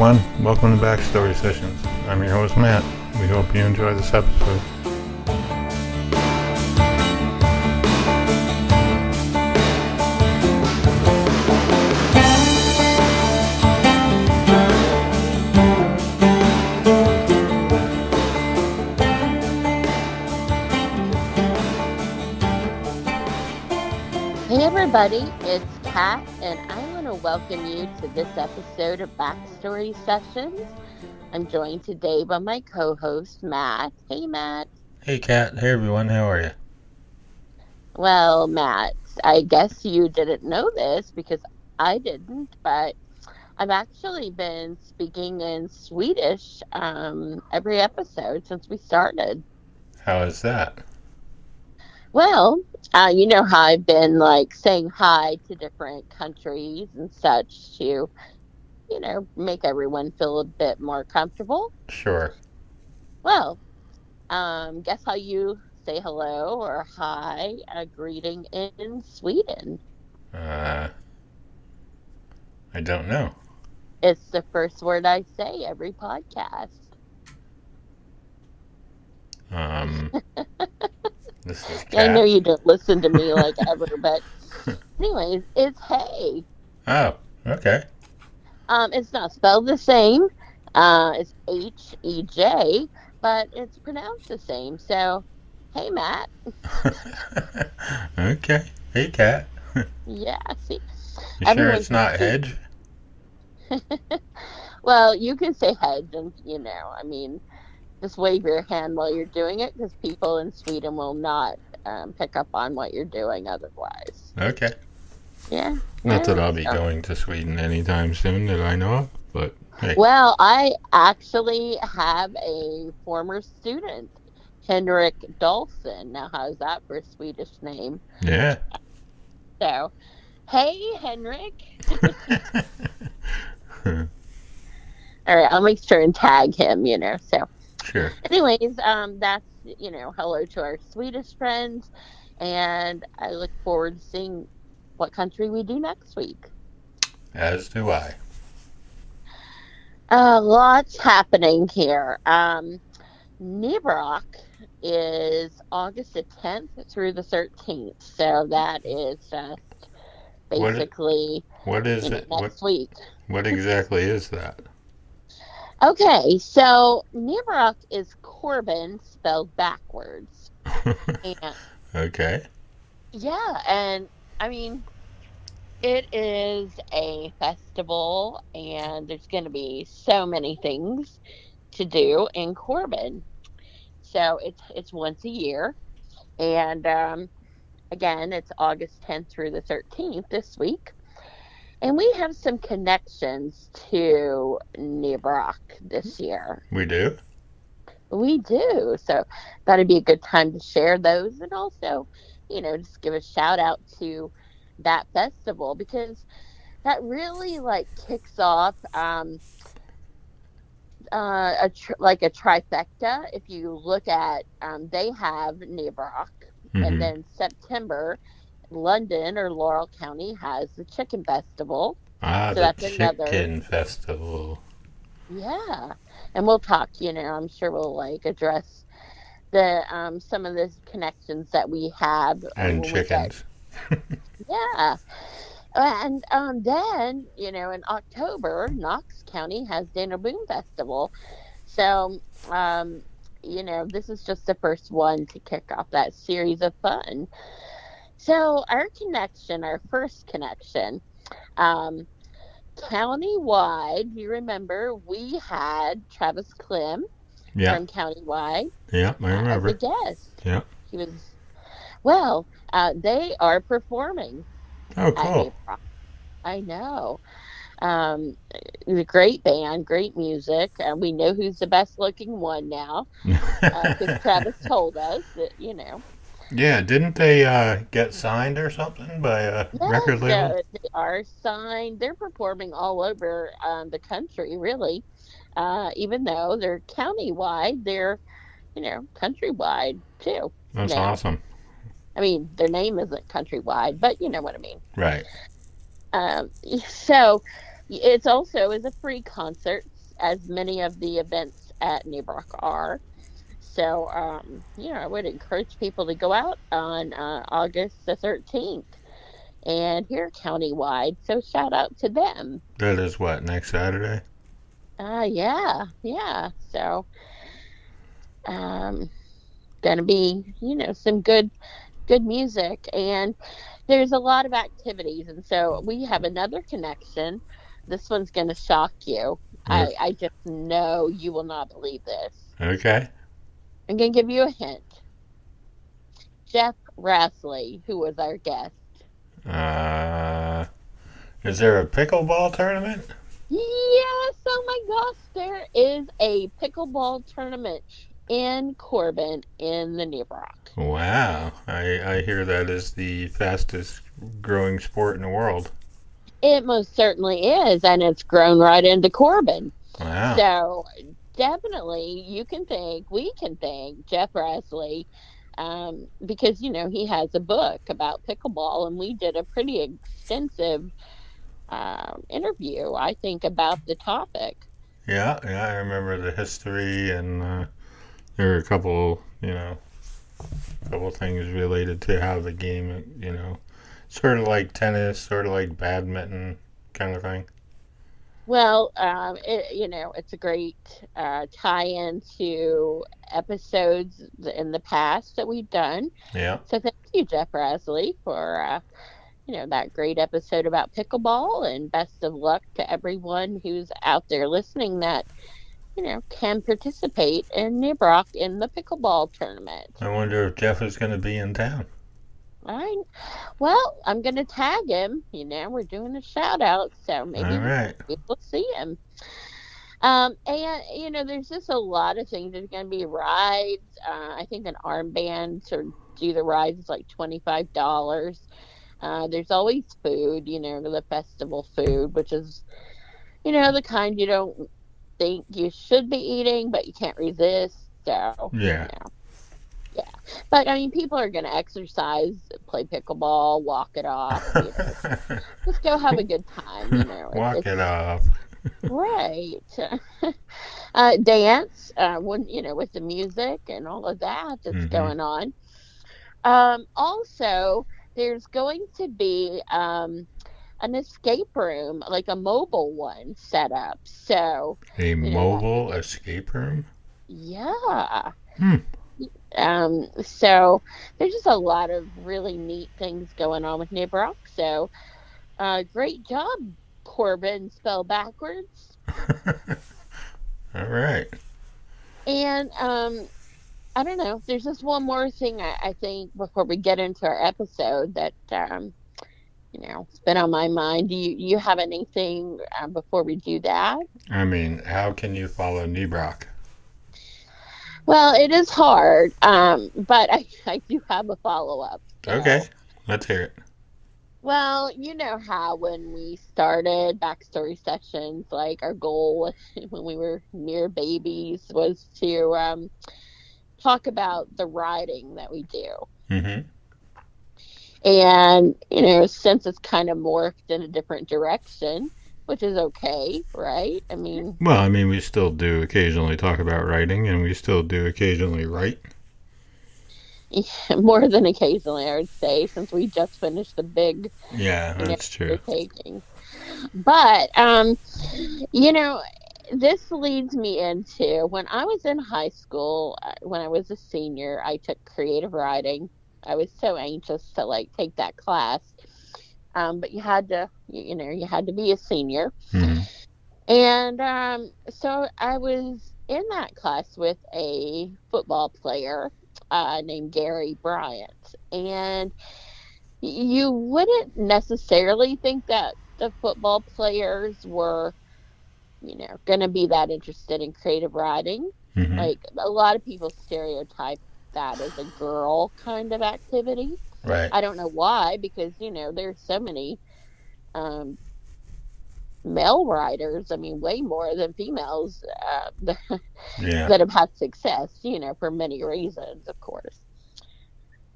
everyone. Welcome to Backstory Sessions. I'm your host, Matt. We hope you enjoy this episode. Hey everybody, it's Kat, and welcome you to this episode of Backstory Sessions. I'm joined today by my co-host Matt. Hey Matt. Hey, Kat. Hey, everyone. How are you? Well, Matt, I guess you didn't know this because I didn't, but I've actually been speaking in Swedish um, every episode since we started. How is that? Well, uh, you know how I've been like saying hi to different countries and such to, you know, make everyone feel a bit more comfortable. Sure. Well, um, guess how you say hello or hi, a greeting in Sweden? Uh, I don't know. It's the first word I say every podcast. Um, I know you don't listen to me like ever, but anyways, it's hey. Oh, okay. Um, it's not spelled the same. Uh, it's H E J, but it's pronounced the same. So, hey, Matt. okay. Hey, Kat. Yeah, see. You sure it's not Hedge? well, you can say hedge, and you know, I mean, just wave your hand while you're doing it because people in Sweden will not um, pick up on what you're doing otherwise. Okay. Yeah. Not that I'll be so- going to Sweden anytime soon that I know of, but hey. Well, I actually have a former student, Henrik Dahlson. Now, how's that for a Swedish name? Yeah. So, hey, Henrik. All right, I'll make sure and tag him, you know. So, sure. anyways, um, that's, you know, hello to our Swedish friends. And I look forward to seeing what country we do next week. As do I. Uh, lots happening here. Um, Nibroc is August the 10th through the 13th. So that is just basically What is you know, it? What week. What exactly is that? Okay, so Nibroc is Corbin spelled backwards. And okay. yeah, and I mean, it is a festival, and there's going to be so many things to do in Corbin. So it's it's once a year, and um, again, it's August 10th through the 13th this week. And we have some connections to Nibroc this year. We do. We do. So that'd be a good time to share those and also, you know, just give a shout out to that festival because that really like kicks off um uh, a tr- like a trifecta. If you look at, um, they have Nibroc, Mhm. and then September, London or Laurel County has the Chicken Festival. ah, so the that's another- chicken festival. Yeah, and we'll talk. You know, I'm sure we'll like address the um, some of the connections that we have uh, And chickens. Yeah, and um, then you know in October, Knox County has Daniel Boone Festival. So um, you know this is just the first one to kick off that series of fun. So our connection, our first connection, um, countywide. You remember we had Travis Klim Yeah. from countywide Yeah, I uh, as remember. a guest. Yeah. he was. Well, uh, they are performing Oh, cool. I know. Um, a great band, great music. Uh, we know who's the best looking one now because Travis told us that, you know. Yeah, didn't they uh, get signed or something by a record label? they are signed. They're performing all over um, the country, really. Uh, even though they're county-wide, they're, you know, countrywide too. That's yeah. awesome. I mean, their name isn't countrywide, but you know what I mean. Right. Um, so It's also is a free concert, as many of the events at Nibroc are. So, um, you know, I would encourage people to go out on uh, August the 13th and hear countywide. So, shout out to them. That is what next Saturday. Uh, yeah, yeah. So, um, gonna be, you know, some good, good music, and there's a lot of activities, and so we have another connection. This one's gonna shock you. I, I just know you will not believe this. Okay. I'm gonna give you a hint. Jeff Rasley, who was our guest. Uh, is there a pickleball tournament? Yes, oh my gosh, there is a pickleball tournament in Corbin in the Nibroc. Wow, I I hear that is the fastest growing sport in the world. It most certainly is, and it's grown right into Corbin. Wow. So definitely, you can thank, we can thank Jeff Rasley um, because you know he has a book about pickleball, and we did a pretty extensive uh, interview, I think, about the topic. Yeah, yeah, I remember the history, and uh, there were a couple, you know, a couple things related to how the game, you know, sort of like tennis, sort of like badminton, kind of thing. Well, um, it, you know, it's a great uh, tie-in to episodes in the past that we've done. Yeah. So thank you, Jeff Rasley, for uh, you know that great episode about pickleball, and best of luck to everyone who's out there listening that you know can participate in Nibroc in the pickleball tournament. I wonder if Jeff is going to be in town. All right. Well, I'm going to tag him. You know, we're doing a shout out, so maybe All right. people see him. Um, and you know, there's just a lot of things. There's going to be rides. Uh, I think an armband to do the rides is like twenty five dollars. Uh, there's always food. You know, the festival food, which is, you know, the kind you don't think you should be eating, but you can't resist. So Yeah. you know. Yeah, but I mean, people are going to exercise, play pickleball, walk it off. You know, just go have a good time. You know, Walk It's- it off. right uh, dance uh, when you know with the music and all of that that's Mhm. going on um, also there's going to be um, an escape room like a mobile one set up so A mobile escape room. yeah Hmm. Um, so there's just a lot of really neat things going on with Nibroc. So uh, great job corbin spell backwards All right. And um, I don't know. There's just one more thing I, I think before we get into our episode that um, you know it's been on my mind. Do you you have anything um, before we do that? I mean, how can you follow Nibroc? Well, it is hard, um, but I I do have a follow up. Okay, let's hear it. Well, you know how when we started backstory sessions, like our goal when we were mere babies was to um, talk about the writing that we do. hmm And, you know, since it's kind of morphed in a different direction, which is okay, right? I mean, Well, I mean, we still do occasionally talk about writing, and we still do occasionally write. more than occasionally, I would say, since we just finished the big Yeah, that's true. undertaking. But, um, you know, this leads me into when I was in high school, uh, when I was a senior, I took creative writing. I was so anxious to like take that class. Um, but you had to, you, you know, you had to be a senior. Mhm. And um, so I was in that class with a football player uh, named Gary Bryant. And you wouldn't necessarily think that the football players were, you know, going to be that interested in creative writing. Mhm. Like a lot of people stereotype that as a girl kind of activity. Right. I don't know why, because you know there's so many um, male writers. I mean, way more than females uh, Yeah. that have had success. You know, for many reasons, of course.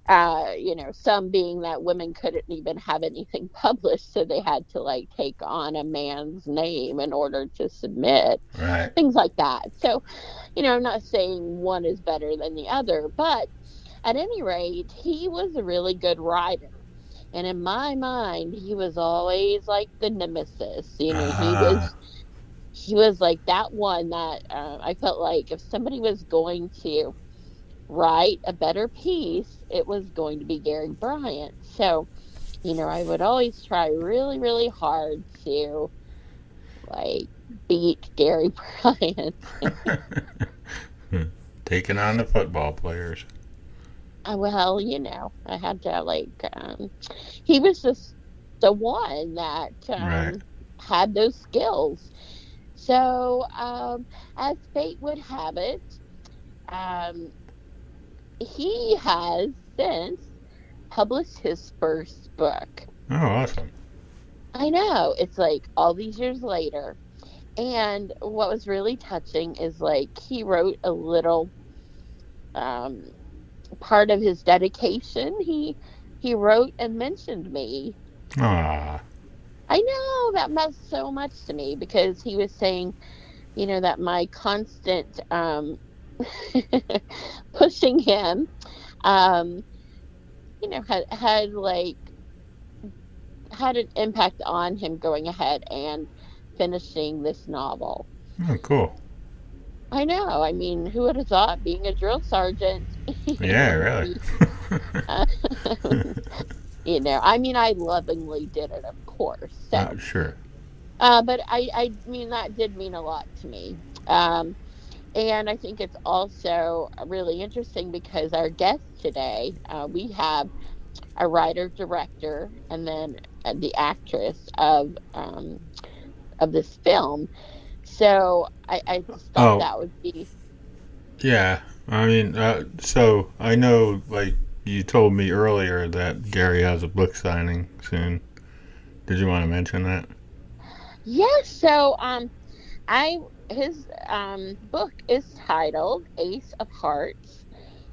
uh, you know, some being that women couldn't even have anything published, so they had to like take on a man's name in order to submit, Right. things like that. So, you know, I'm not saying one is better than the other, but at any rate, he was a really good writer. And in my mind, he was always like the nemesis. You know, he was he was like that one that uh, I felt like if somebody was going to write a better piece, it was going to be Gary Bryant. So, you know, I would always try really, really hard to like beat Gary Bryant. Taking on the football players. Uh, well, you know, I had to like um, he was just the one that um, Right. had those skills. So, um, as fate would have it, um, he has since published his first book. Oh, awesome. I know. It's like all these years later. And what was really touching is like he wrote a little um, part of his dedication. He he wrote and mentioned me. Ah. I know that meant so much to me because he was saying, you know, that my constant um, pushing him, um, you know, had had like had an impact on him going ahead and finishing this novel. Oh, cool. I know. I mean, who would have thought being a drill sergeant? Yeah, really. you know, I mean, I lovingly did it, of course. So, Uh, sure. uh, but I, I mean, that did mean a lot to me. Um, and I think it's also really interesting because our guest today, uh, we have a writer, director, and then uh, the actress of um, of this film. So I, I just thought Oh. that would be Yeah. I mean, uh, so I know, like, you told me earlier that Gary has a book signing soon. Did you want to mention that? Yes. So, um, I his um book is titled Ace of Hearts,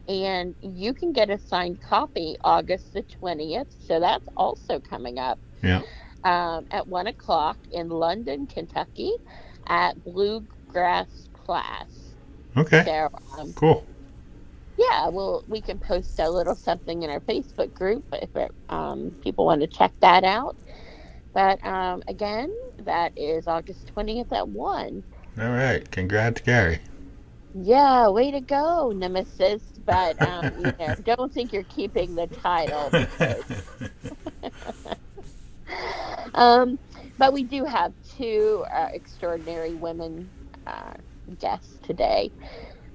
and you can get a signed copy August the twentieth. So that's also coming up. Yeah. Um, at one o'clock in London, Kentucky, at Bluegrass Class. Okay. So, um, Cool. yeah, well, we can post a little something in our Facebook group if it, um, people want to check that out. But um, again, that is August 20th at 1. All right. Congrats, Gary. Yeah, way to go, Nemesis. But um, you know, don't think you're keeping the title. Because, um, but we do have two uh, extraordinary women uh, guests today.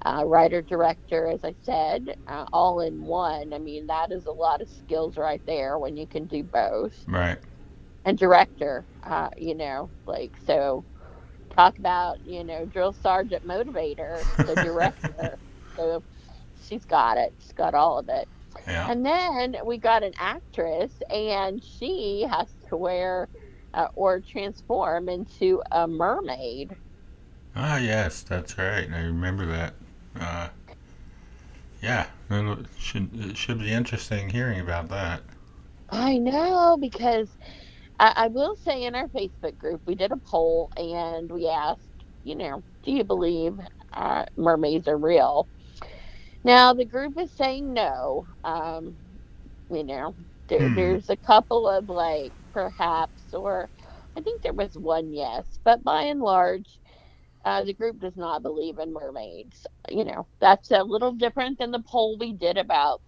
Uh, writer, director, as I said, uh, all in one. I mean, that is a lot of skills right there when you can do both. right. And director, uh, you know, like, so talk about, you know, drill sergeant motivator, the director. so she's got it, she's got all of it. Yeah. And then we got an actress, and she has to wear uh, or transform into a mermaid. Ah, yes, that's right. I remember that. Uh, yeah, it should it should be interesting hearing about that. I know because I, I will say in our Facebook group we did a poll and we asked, you know, do you believe uh, mermaids are real? Now the group is saying no. Um, you know, there, Hmm. there's a couple of like perhaps, or I think there was one yes, but by and large, uh, the group does not believe in mermaids. You know, that's a little different than the poll we did about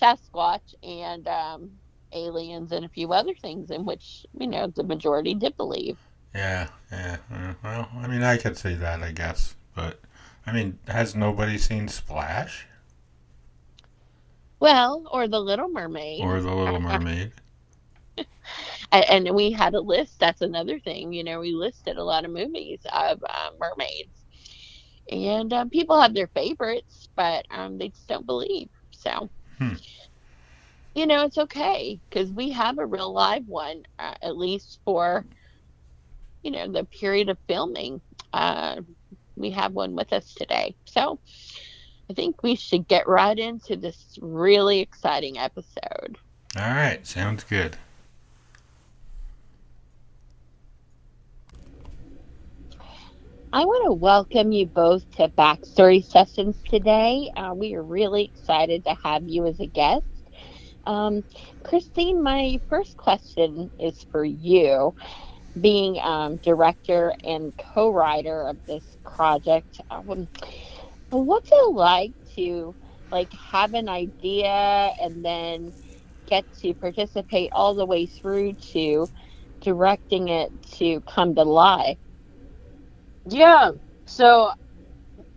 Sasquatch and um, aliens and a few other things in which you know the majority did believe. Yeah, yeah. well, I mean, I could see that, I guess, but I mean, has nobody seen Splash Well, or the Little Mermaid, or The Little Mermaid? And we had a list. That's another thing. You know, we listed a lot of movies of uh, mermaids, and um, people have their favorites, but um, they just don't believe. So, Hmm. you know, it's okay because we have a real live one, uh, at least for you know the period of filming. Uh, we have one with us today, so I think we should get right into this really exciting episode. All right, sounds good. I want to welcome you both to Backstory Sessions today. Uh, we are really excited to have you as a guest. Um, Christine, my first question is for you. Being um, director and co-writer of this project, um, what's it like to like have an idea and then get to participate all the way through to directing it to come to life? Yeah. So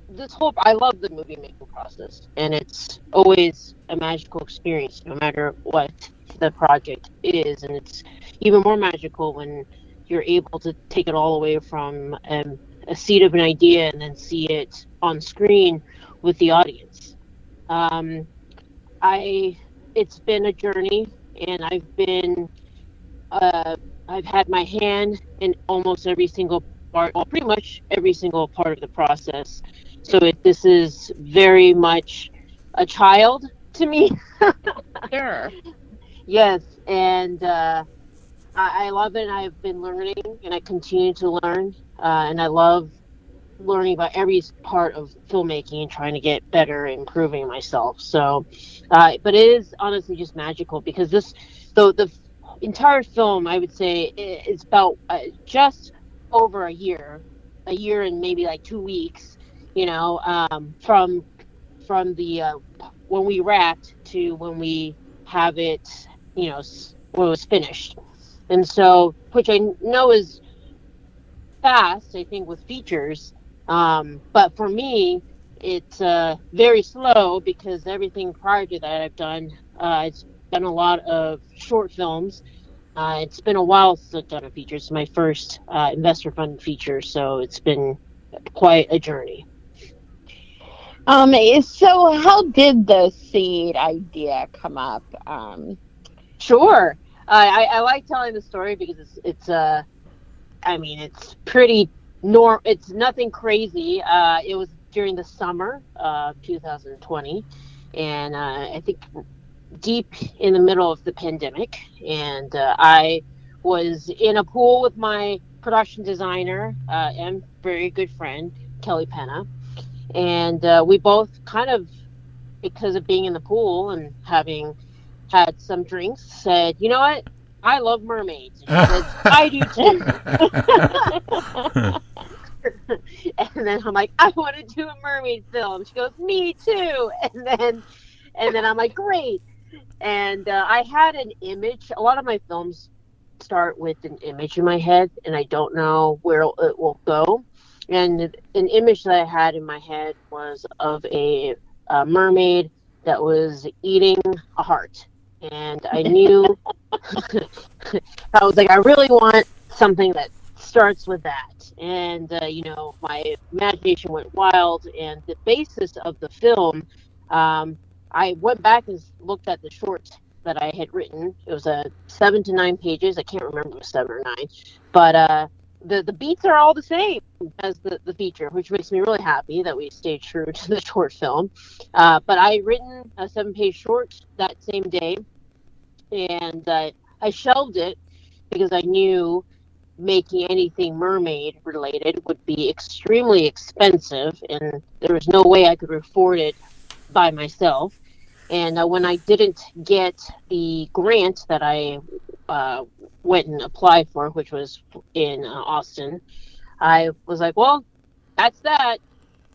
this whole I love the movie making process, and it's always a magical experience, no matter what the project is, and it's even more magical when you're able to take it all away from um, a seed of an idea and then see it on screen with the audience. Um, I it's been a journey, and I've been uh, I've had my hand in almost every single part, well, pretty much every single part of the process. So it, this is very much a child to me. sure. Yes, and uh, I, I, love it. I've been learning, and I continue to learn, uh, and I love learning about every part of filmmaking and trying to get better, improving myself. So, uh, but it is honestly just magical because this, the the entire film, I would say, is about uh, just over a year, a year and maybe like two weeks, you know, um, from from the uh, when we wrapped to when we have it, you know, when it was finished. And so, which I know is fast, I think, with features. Um, but for me, it's uh, very slow because everything prior to that I've done, uh, it's done a lot of short films uh, it's been a while since I've done a feature. It's my first uh, investor fund feature, so it's been quite a journey. Um, so how did the seed idea come up? Um, sure. I, I like telling the story because it's it's uh, I mean it's pretty norm. It's nothing crazy. Uh, it was during the summer of 2020, and uh, I think deep in the middle of the pandemic, and uh, I was in a pool with my production designer uh, and very good friend Kelly Penna, and uh, we both kind of, because of being in the pool and having had some drinks, said, "You know what? I love mermaids." Said, "I do too." and then I'm like, "I want to do a mermaid film." She goes, "Me too." And then, and then I'm like, "Great." And uh, I had an image. A lot of my films start with an image in my head, and I don't know where it will go. And an image that I had in my head was of a, a mermaid that was eating a heart, and I knew I was like, I really want something that starts with that. And uh, you know, my imagination went wild, and the basis of the film. Um, I went back and looked at the short that I had written. It was a seven to nine pages. I can't remember if it was seven or nine, but uh, the the beats are all the same as the, the feature, which makes me really happy that we stayed true to the short film. Uh, but I had written a seven page short that same day, and uh, I shelved it because I knew making anything mermaid related would be extremely expensive, and there was no way I could afford it by myself. And uh, when I didn't get the grant that I uh, went and applied for, which was in uh, Austin, I was like, well, that's that.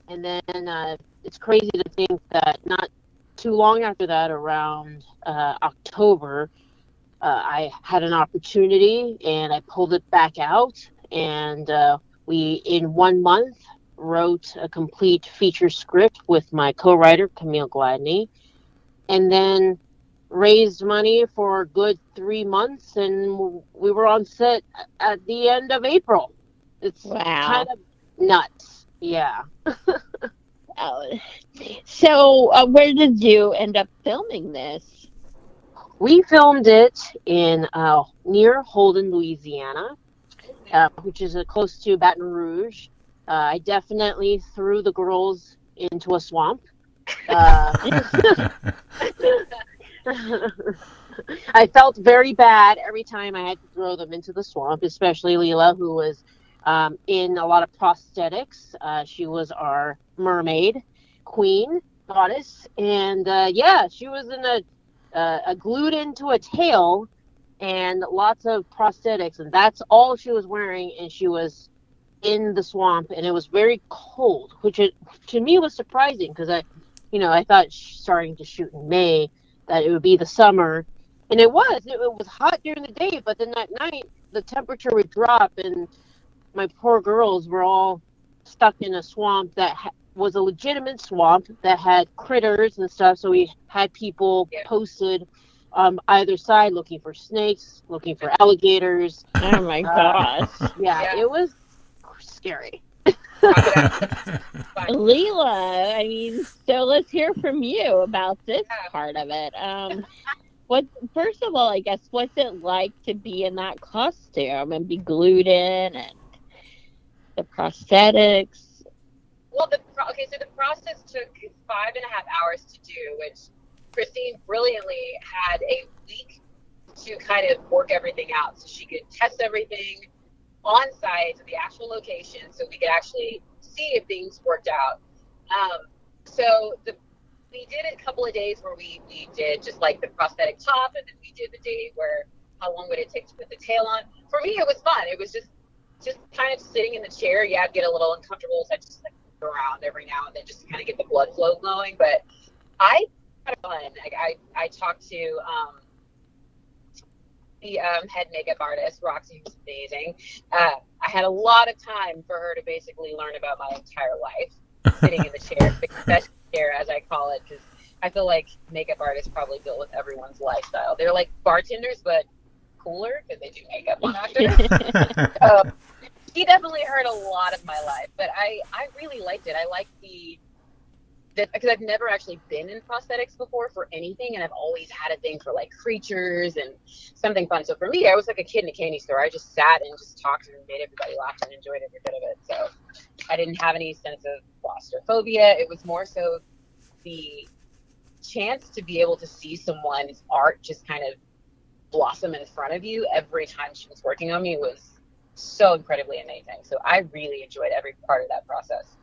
And then uh, it's crazy to think that not too long after that, around uh, October, uh, I had an opportunity and I pulled it back out. And we, in one month, wrote a complete feature script with my co-writer Camille Gladney and then raised money for a good three months, and we were on set at the end of April. It's wow. kind of nuts. Yeah. so, uh, where did you end up filming this? We filmed it in uh, near Holden, Louisiana, uh, which is uh, close to Baton Rouge. Uh, I definitely threw the girls into a swamp Uh, I felt very bad every time I had to throw them into the swamp, especially Leela, who was um, in a lot of prosthetics. Uh, she was our mermaid queen goddess, and uh, yeah, she was in a, uh, a glued into a tail and lots of prosthetics, and that's all she was wearing, and she was in the swamp, and it was very cold, which it, to me was surprising because I, you know, I thought starting to shoot in May that it would be the summer, and it was. It, it was hot during the day, but then that night the temperature would drop, and my poor girls were all stuck in a swamp that ha- was a legitimate swamp that had critters and stuff. So we had people Yeah. posted um, either side looking for snakes, looking for alligators. Oh my Uh, gosh. Yeah, Yeah. it was scary. Leela, I mean, so let's hear from you about this part of it. Um, what first of all, I guess, what's it like to be in that costume and be glued in and the prosthetics? Well, the pro- okay, so the process took five and a half hours to do, which Christine brilliantly had a week to kind of work everything out, so she could test everything on site at the actual location, so we could actually see if things worked out. Um, so the we did a couple of days where we we did just like the prosthetic top, and then we did the day where how long would it take to put the tail on. For me, it was fun. It was just just kind of sitting in the chair. Yeah, I'd get a little uncomfortable, so I just like move around every now and then just to kind of get the blood flow going. But I had fun. Like I I talked to um, the um, head makeup artist Roxy, was amazing. Uh, I had a lot of time for her to basically learn about my entire life, sitting in the chair, the confession chair as I call it, because I feel like makeup artists probably deal with everyone's lifestyle. They're like bartenders, but cooler because they do makeup on actors. So he definitely heard a lot of my life, but I I really liked it. I liked the because I've never actually been in prosthetics before for anything, and I've always had a thing for like creatures and something fun. So for me, I was like a kid in a candy store. I just sat and just talked and made everybody laugh and enjoyed every bit of it. So I didn't have any sense of claustrophobia. It was more so the chance to be able to see someone's art just kind of blossom in front of you every time she was working on me was so incredibly amazing. So I really enjoyed every part of that process.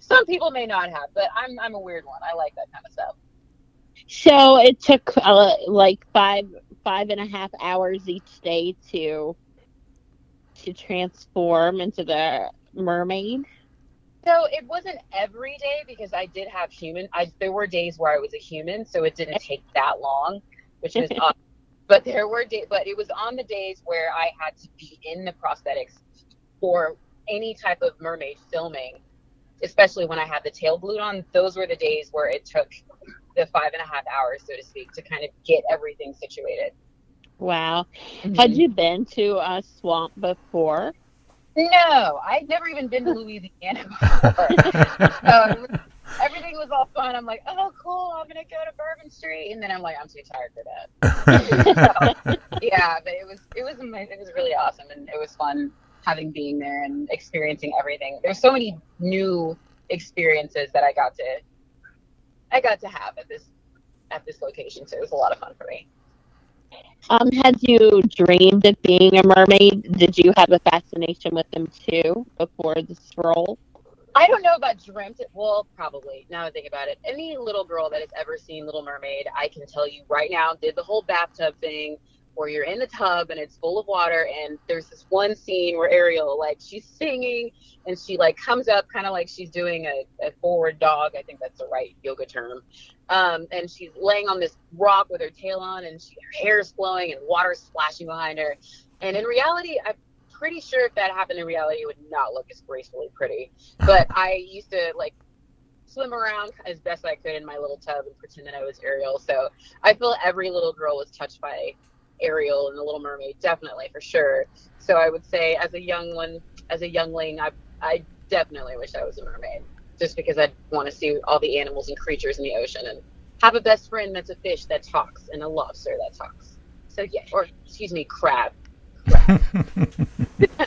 Some people may not have, but I'm I'm a weird one. I like that kind of stuff. So it took uh, like five five and a half hours each day to to transform into the mermaid. So it wasn't every day because I did have human. I there were days where I was a human, so it didn't take that long, which is. awesome. But there were days, but it was on the days where I had to be in the prosthetics for any type of mermaid filming, especially when I had the tail glued on. Those were the days where it took the five and a half hours, so to speak, to kind of get everything situated. Wow. Mm-hmm. Had you been to a swamp before? No, I'd never even been to Louisiana before. so everything was all fun. I'm like, oh, cool. I'm gonna go to Bourbon Street, and then I'm like, I'm too tired for that. yeah, but it was it was amazing. It was really awesome, and it was fun having being there and experiencing everything. There's so many new experiences that I got to I got to have at this at this location, so it was a lot of fun for me. Um, had you dreamed of being a mermaid? Did you have a fascination with them too before this role? I don't know about dreamt it. Well, probably. Now I think about it. Any little girl that has ever seen Little Mermaid, I can tell you right now, did the whole bathtub thing where you're in the tub and it's full of water and there's this one scene where Ariel like she's singing and she like comes up kind of like she's doing a, a forward dog. I think that's the right yoga term. Um, and she's laying on this rock with her tail on and she, her hair is flowing and water splashing behind her. And in reality, I'm pretty sure if that happened in reality, it would not look as gracefully pretty but I used to like swim around as best I could in my little tub and pretend that I was Ariel. So I feel every little girl was touched by Ariel and the Little Mermaid, definitely for sure. So I would say, as a young one, as a youngling, I I definitely wish I was a mermaid, just because I'd want to see all the animals and creatures in the ocean and have a best friend that's a fish that talks and a lobster that talks. So yeah, or excuse me, crab.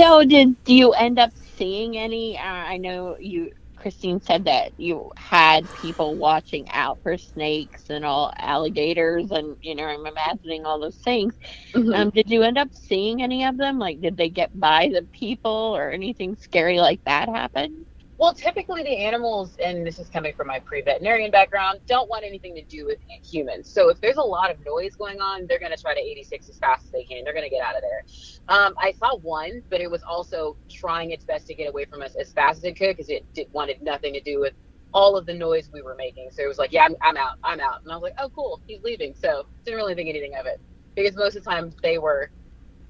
So did do you end up seeing any? Uh, I know you Christine said that you had people watching out for snakes and all alligators, and you know, I'm imagining all those things. Mhm. Um, did you end up seeing any of them? Like, did they get by the people or anything scary like that happen? Well, typically the animals, and this is coming from my pre-veterinarian background, don't want anything to do with humans. So if there's a lot of noise going on, they're going to try to 86 as fast as they can. They're going to get out of there. Um, I saw one, but it was also trying its best to get away from us as fast as it could because it did, wanted nothing to do with all of the noise we were making. So it was like, yeah, I'm, I'm out, I'm out. And I was like, oh, cool, he's leaving. So didn't really think anything of it because most of the time they were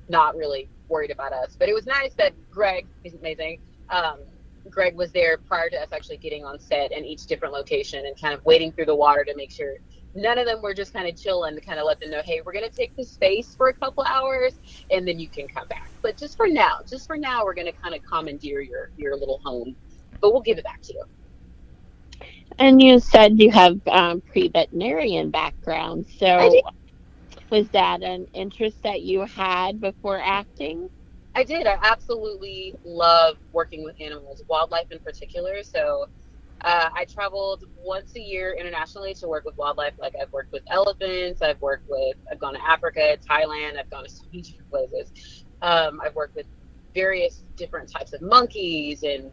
not really worried about us. But it was nice that Greg, he's amazing. Um, Greg was there prior to us actually getting on set in each different location and kind of wading through the water to make sure none of them were just kind of chilling to kind of let them know, hey, we're going to take this space for a couple hours and then you can come back. But just for now, just for now, we're going to kind of commandeer your, your little home, but we'll give it back to you. And you said you have um, pre-veterinarian background, so was that an interest that you had before acting? I did. I absolutely love working with animals, wildlife in particular. So uh, I traveled once a year internationally to work with wildlife. Like I've worked with elephants, I've worked with, I've gone to Africa, Thailand, I've gone to so many different places. Um, I've worked with various different types of monkeys and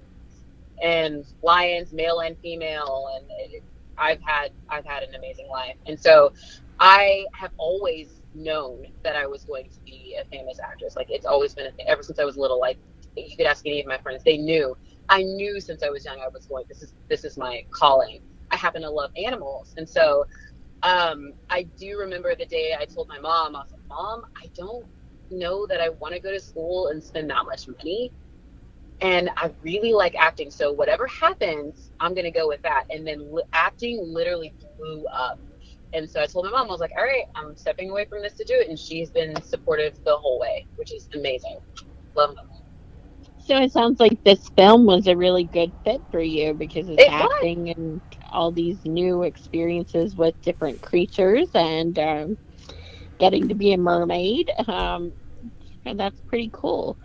and lions, male and female, and it, I've had I've had an amazing life. And so I have always known that I was going to be a famous actress. Like it's always been a thing ever since I was little. Like you could ask any of my friends, they knew. I knew since I was young I was going. This is this is my calling. I happen to love animals, and so um, I do remember the day I told my mom. I was like, "Mom, I don't know that I want to go to school and spend that much money." And I really like acting, so whatever happens, I'm gonna go with that. And then li- acting literally blew up and so I told my mom, I was like, all right, I'm stepping away from this to do it. And she's been supportive the whole way, which is amazing. Love them. So it sounds like this film was a really good fit for you because it's It was. acting and all these new experiences with different creatures and um, getting to be a mermaid. Um, and that's pretty cool.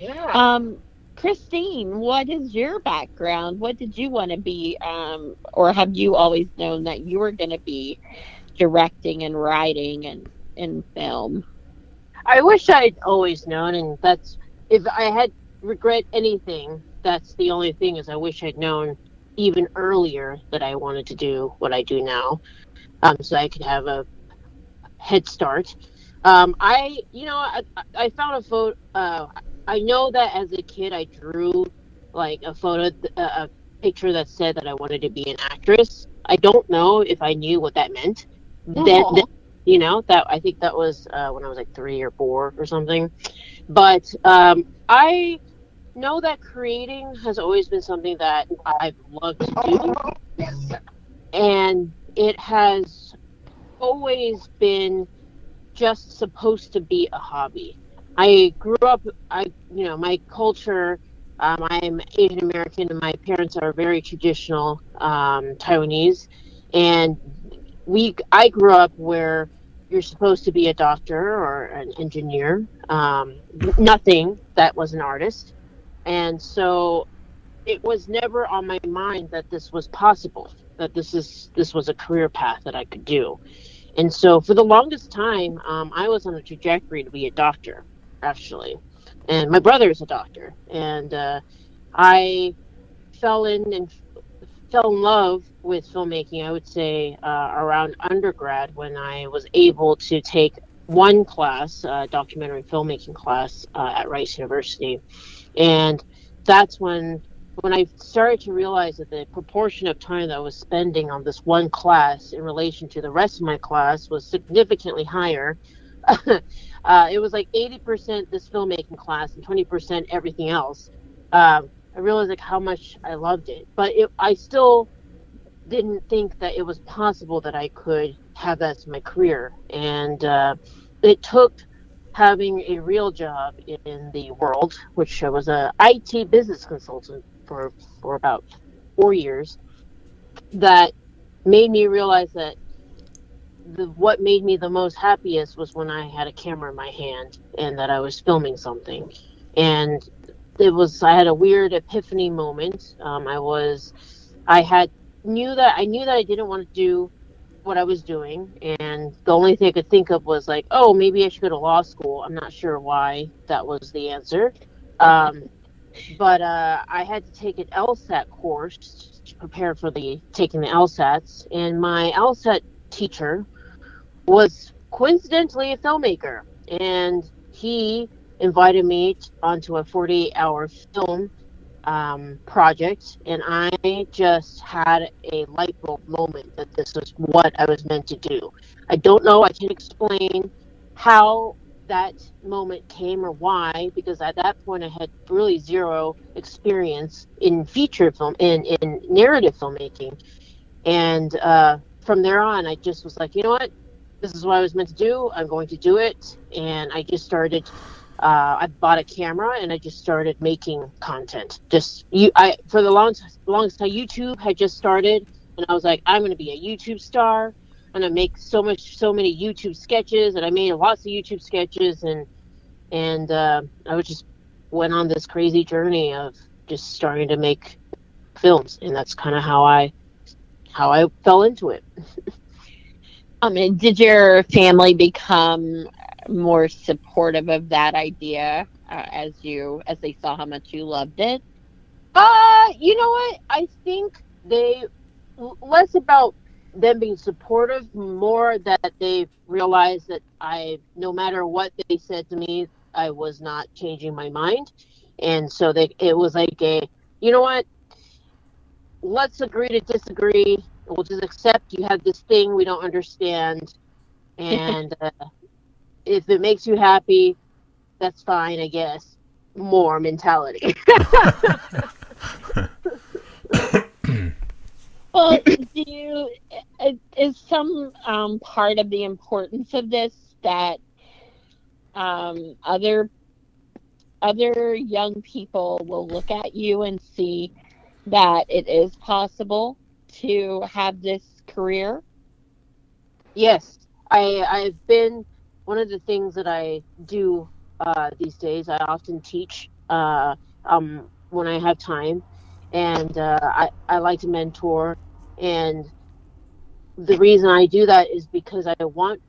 Yeah. Um, Christine, what is your background? What did you want to be, um, or have you always known that you were going to be directing and writing and in film? I wish I'd always known, and that's if I had regret anything, that's the only thing is I wish I'd known even earlier that I wanted to do what I do now, um, so I could have a head start. Um, I, you know, I, I found a photo. Uh, I know that as a kid I drew like a photo, a, picture that said that I wanted to be an actress. I don't know if I knew what that meant. Then, then you know that I think that was uh, when I was like three or four or something. But um, I know that creating has always been something that I've loved to do, and it has always been just supposed to be a hobby. I grew up, I you know, my culture. Um, I'm Asian American, and my parents are very traditional um, Taiwanese, and we. I grew up where you're supposed to be a doctor or an engineer, um, nothing that was an artist, and so it was never on my mind that this was possible, that this is this was a career path that I could do, and so for the longest time, um, I was on a trajectory to be a doctor, actually, and my brother is a doctor, and uh, I fell in and fell in love with filmmaking. I would say uh, around undergrad when I was able to take one class, uh, documentary filmmaking class uh, at Rice University, and that's when when I started to realize that the proportion of time that I was spending on this one class in relation to the rest of my class was significantly higher. uh, it was like 80% this filmmaking class and 20% everything else. Um, I realized like how much I loved it, but it, I still didn't think that it was possible that I could have that as my career. And uh, it took having a real job in the world, which I was a IT business consultant for for about four years, that made me realize that the what made me the most happiest was when I had a camera in my hand and that I was filming something. And it was I had a weird epiphany moment. Um, I was I had knew that I knew that I didn't want to do what I was doing, and the only thing I could think of was like, oh, maybe I should go to law school. I'm not sure why that was the answer, um, but uh, I had to take an LSAT course to prepare for the taking the LSATs, and my LSAT teacher was coincidentally a filmmaker, and he invited me onto a 48 hour film um, project, and I just had a light bulb moment that this was what I was meant to do. I don't know, I can't explain how that moment came or why, because at that point I had really zero experience in feature film in, in narrative filmmaking. And uh, from there on, I just was like, you know what? This is what I was meant to do. I'm going to do it. And I just started uh, I bought a camera and I just started making content. Just you, I for the long longest time YouTube had just started, and I was like, I'm going to be a YouTube star. and i make so much, so many YouTube sketches, and I made lots of YouTube sketches, and and uh, I was just went on this crazy journey of just starting to make films, and that's kind of how I how I fell into it. um, did your family become more supportive of that idea uh, as you as they saw how much you loved it? Uh, you know what? I think they less about them being supportive, more that they've realized that I, no matter what they said to me, I was not changing my mind, and so they it was like a, you know what? Let's agree to disagree. We'll just accept you have this thing we don't understand, and uh, if it makes you happy, that's fine, I guess. More mentality. well, do you is some um, part of the importance of this that um, other other young people will look at you and see that it is possible to have this career? Yes, I I've been one of the things that I do uh, these days, I often teach uh, um, when I have time, and uh, I, I like to mentor. And the reason I do that is because I want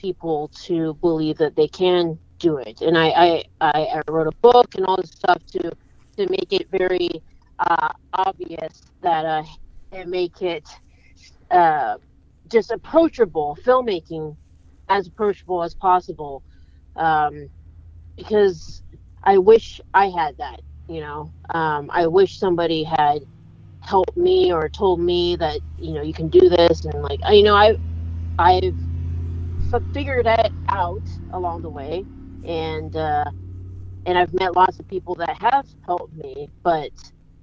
people to believe that they can do it. And I, I, I wrote a book and all this stuff to to make it very uh, obvious that uh, and make it uh, just approachable filmmaking as approachable as possible um, because I wish I had that. You know, um, I wish somebody had helped me or told me that you know you can do this and like you know I I've figured it out along the way and uh, and I've met lots of people that have helped me, but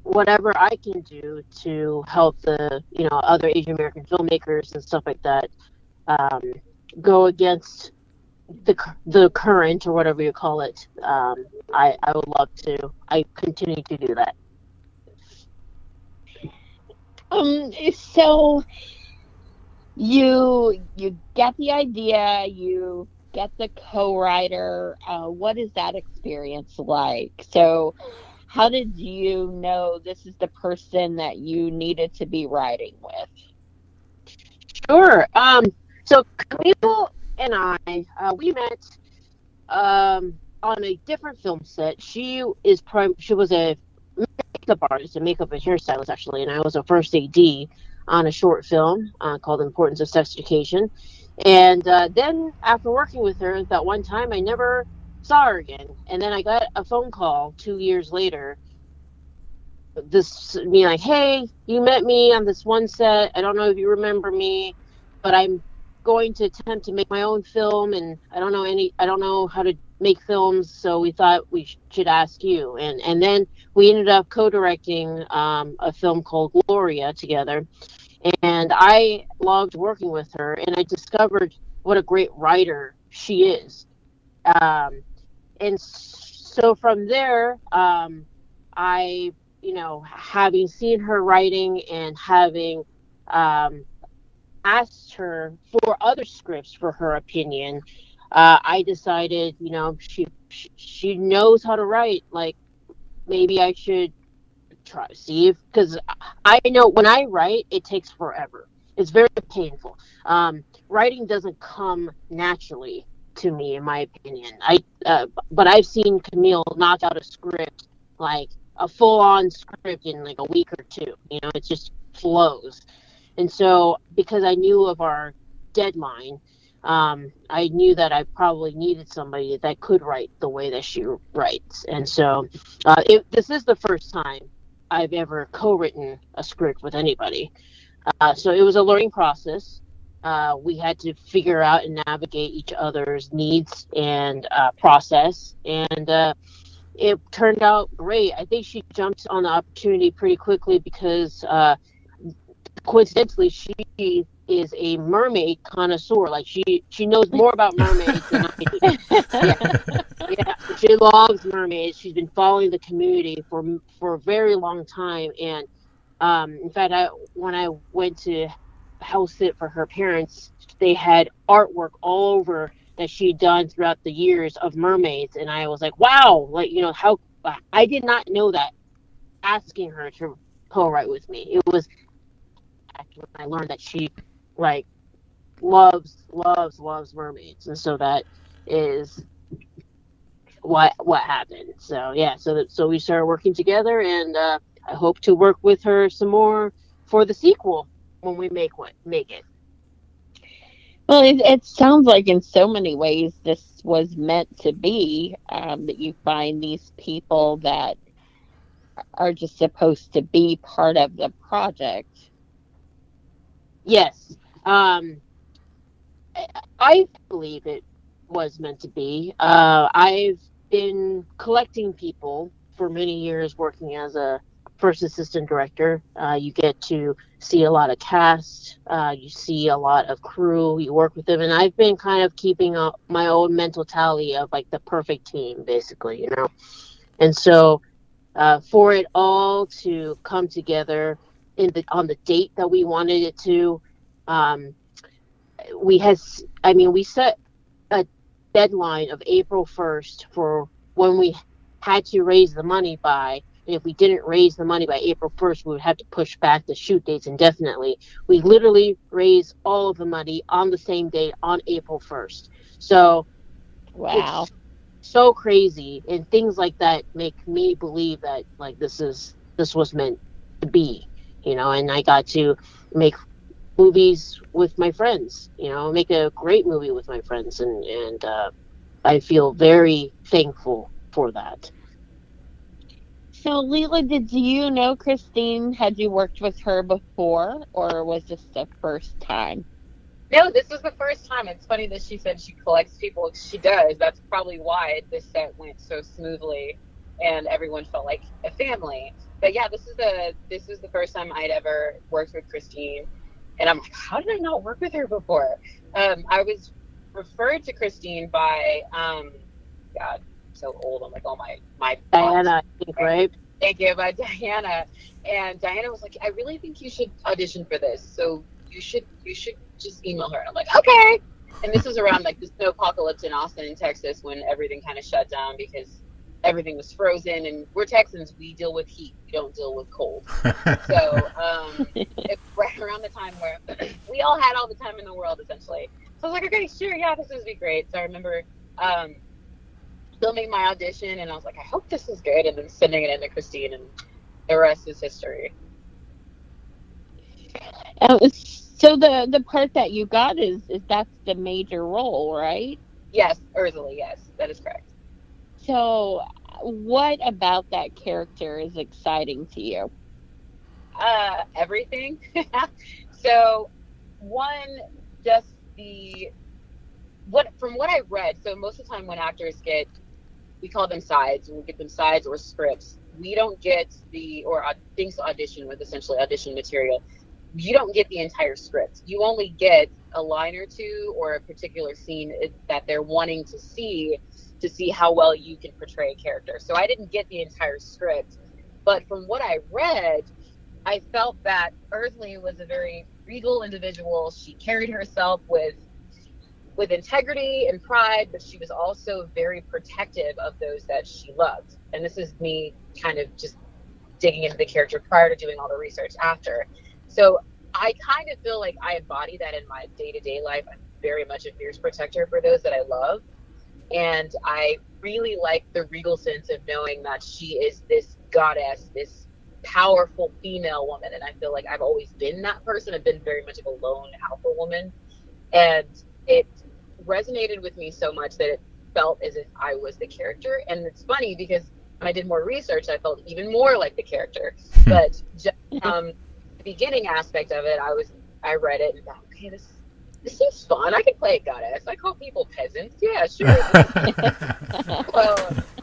whatever I can do to help the you know other Asian American filmmakers and stuff like that, um, go against the the current or whatever you call it, um, I I would love to. I continue to do that. Um. So you you get the idea. You get the co-writer. Uh, what is that experience like? So. How did you know this is the person that you needed to be writing with? Sure. Um, so Camille and I, uh, we met um, on a different film set. She is prime. She was a makeup artist, a makeup and hairstylist actually, and I was a first AD on a short film uh, called "Importance of Sex Education." And uh, then after working with her that one time, I never saw her again. And then I got a phone call two years later. This me like, hey, you met me on this one set. I don't know if you remember me, but I'm going to attempt to make my own film and I don't know any I don't know how to make films so we thought we should ask you and and then we ended up co-directing um, a film called Gloria together and I loved working with her and I discovered what a great writer she is um, and so from there um, I you know having seen her writing and having um, asked her for other scripts for her opinion, uh, I decided, you know, she she knows how to write. Like, maybe I should try see if because I know when I write, it takes forever. It's very painful. Um, writing doesn't come naturally to me, in my opinion. I uh, but I've seen Camille knock out a script like a full-on script in like a week or two. You know, it just flows. And so because I knew of our deadline, um, I knew that I probably needed somebody that could write the way that she writes. And so uh, it, this is the first time I've ever co-written a script with anybody. Uh, so it was a learning process. Uh, we had to figure out and navigate each other's needs and uh, process, and uh, it turned out great. I think she jumped on the opportunity pretty quickly because uh, coincidentally, she is a mermaid connoisseur. Like she she knows more about mermaids than I do. Yeah. yeah, she loves mermaids. She's been following the community for for a very long time. And um, in fact, I when I went to house sit for her parents, they had artwork all over that she'd done throughout the years of mermaids, and I was like, wow, like you know how I did not know that. Asking her to co-write with me, it was when I learned that she like loves loves loves mermaids, and so that is what what happened. So yeah, so that so we started working together, and uh, I hope to work with her some more for the sequel when we make what make it. Well, it, it sounds like in so many ways this was meant to be um, that you find these people that are just supposed to be part of the project. Yes. Um, I believe it was meant to be. Uh, I've been collecting people for many years working as a first assistant director. Uh, you get to see a lot of cast, uh, you see a lot of crew, you work with them, and I've been kind of keeping up my own mental tally of like the perfect team, basically, you know. And so, uh, for it all to come together in the on the date that we wanted it to, um, we has I mean we set a deadline of April first for when we had to raise the money by if we didn't raise the money by April 1st, we would have to push back the shoot dates indefinitely. We literally raised all of the money on the same day on April 1st. So, wow. So crazy. And things like that make me believe that, like, this is, this was meant to be, you know, and I got to make movies with my friends, you know, make a great movie with my friends. And, and, uh, I feel very thankful for that. So, Leela, did you know Christine? Had you worked with her before, or was this the first time? No, this was the first time. It's funny that she said she collects people. She does. That's probably why this set went so smoothly, and everyone felt like a family. But yeah, this is the this is the first time I'd ever worked with Christine, and I'm like, how did I not work with her before? Um, I was referred to Christine by um, God, so old. I'm like, oh my, my. Diana, I right? Thank you, by Diana. And Diana was like, I really think you should audition for this. So you should, you should just email her. And I'm like, okay. And this was around like the snow apocalypse in Austin, in Texas, when everything kind of shut down because everything was frozen. And we're Texans, we deal with heat, we don't deal with cold. so um, it's right around the time where we all had all the time in the world, essentially. So I was like, okay, sure, yeah, this would be great. So I remember um, filming my audition, and I was like, I hope this is good, and then sending it in to Christine, and the rest is history. Uh, so the the part that you got is is that's the major role, right? Yes, Ursula. Yes, that is correct. So, what about that character is exciting to you? Uh, everything. so, one, just the what from what I read. So most of the time when actors get we call them sides, and we get them sides or scripts. We don't get the or uh, things to audition with essentially audition material. You don't get the entire script. You only get a line or two or a particular scene that they're wanting to see to see how well you can portray a character. So I didn't get the entire script, but from what I read, I felt that Ursula was a very regal individual. She carried herself with with integrity and pride, but she was also very protective of those that she loved. And this is me kind of just digging into the character prior to doing all the research after. So I kind of feel like I embody that in my day to day life. I'm very much a fierce protector for those that I love. And I really like the regal sense of knowing that she is this goddess, this powerful female woman. And I feel like I've always been that person. I've been very much of a lone alpha woman. And it resonated with me so much that it felt as if I was the character. And it's funny because when I did more research, I felt even more like the character. but just um, the beginning aspect of it, I was I read it and thought, okay, this this seems fun. I could play a goddess. I call people peasants. Yeah, sure. well,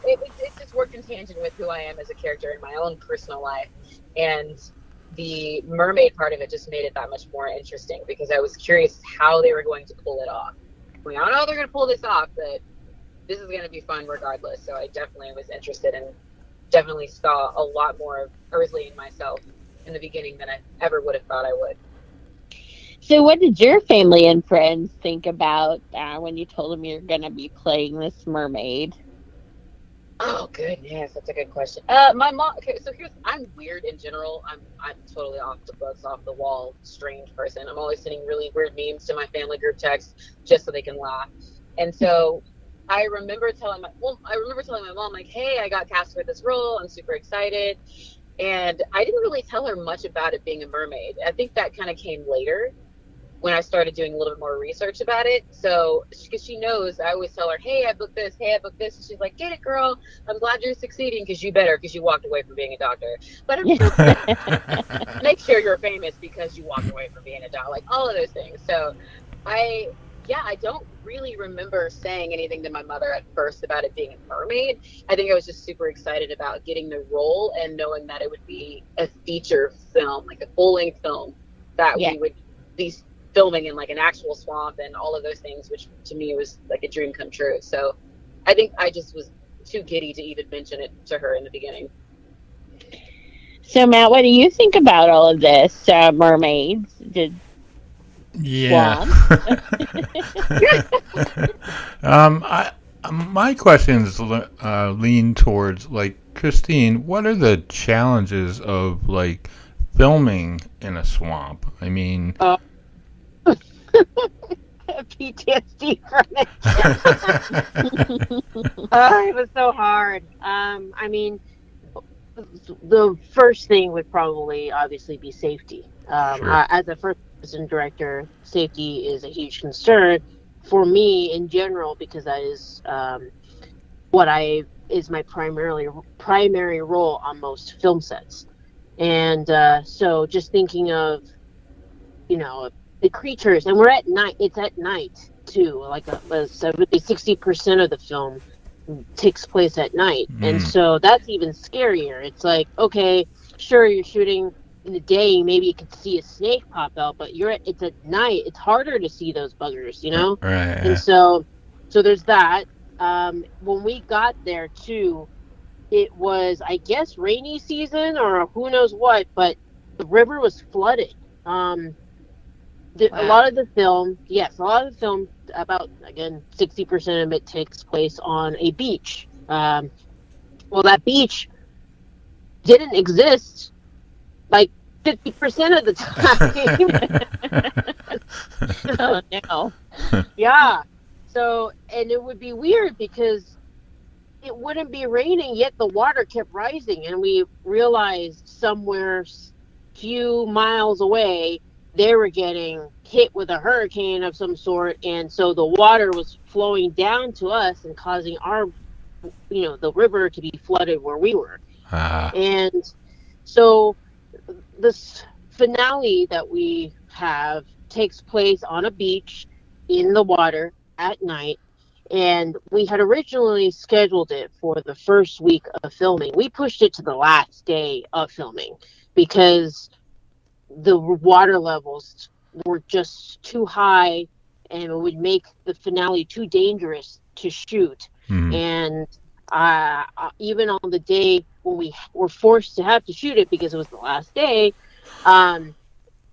it, it, it just worked in tangent with who I am as a character in my own personal life, and the mermaid part of it just made it that much more interesting because I was curious how they were going to pull it off. Don't know how they're going to pull this off, but this is going to be fun regardless. So I definitely was interested and definitely saw a lot more of Ursula in myself in the beginning than I ever would have thought I would. So, what did your family and friends think about uh, when you told them you're going to be playing this mermaid? Oh goodness, that's a good question. Uh, my mom. Okay, so here's I'm weird in general. I'm I'm totally off the books, off the wall, strange person. I'm always sending really weird memes to my family group text just so they can laugh. And so I remember telling my well, I remember telling my mom like, "Hey, I got cast for this role. I'm super excited." And I didn't really tell her much about it being a mermaid. I think that kind of came later when I started doing a little bit more research about it. So, because she knows, I always tell her, "Hey, I booked this. Hey, I booked this." And she's like, "Get it, girl. I'm glad you're succeeding because you better because you walked away from being a doctor. But make sure you're famous because you walked away from being a doctor. Like all of those things." So, I yeah, I don't really remember saying anything to my mother at first about it being a mermaid. I think I was just super excited about getting the role and knowing that it would be a feature film, like a full length film that yeah. we would be filming in like an actual swamp and all of those things, which to me was like a dream come true. So I think I just was too giddy to even mention it to her in the beginning. So Matt, what do you think about all of this? Uh, mermaids? Did yeah. um, I my questions uh, lean towards like Christine. What are the challenges of like filming in a swamp? I mean. Uh, PTSD from it. oh, it was so hard. Um, I mean, the first thing would probably obviously be safety. Um, sure. uh, as a first person director, safety is a huge concern for me in general because that is um, what I is my primarily primary role on most film sets. And uh, so, just thinking of, you know, the creatures, and we're at night. It's at night too. Like a, a 70, 60 percent of the film takes place at night, mm. and so that's even scarier. It's like, okay, sure, you're shooting in the day, maybe you can see a snake pop out, but you're at, it's at night. It's harder to see those buggers, you know. Right. And so, so there's that. Um, when we got there too, it was I guess rainy season or who knows what, but the river was flooded. Um, the, wow. a lot of the film, yes, a lot of the film, about again, sixty percent of it takes place on a beach. Um, well, that beach didn't exist like fifty percent of the time. oh no! Yeah. So, and it would be weird because it wouldn't be raining yet the water kept rising, and we realized somewhere few miles away they were getting hit with a hurricane of some sort and so the water was flowing down to us and causing our you know the river to be flooded where we were uh. and so this finale that we have takes place on a beach in the water at night and we had originally scheduled it for the first week of filming we pushed it to the last day of filming because the water levels were just too high and it would make the finale too dangerous to shoot. Mm. And uh, uh, even on the day when we were forced to have to shoot it because it was the last day, um,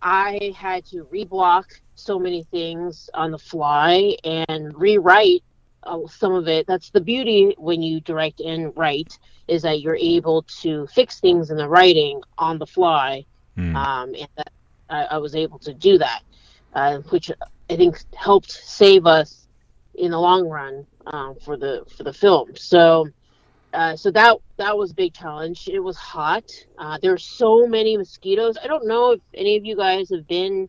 I had to reblock so many things on the fly and rewrite uh, some of it. That's the beauty when you direct and write is that you're able to fix things in the writing on the fly, Mm. um, and that I, I was able to do that, uh, which I think helped save us in the long run um, for the for the film. So. Uh, so that that was a big challenge. It was hot. Uh, there were so many mosquitoes. I don't know if any of you guys have been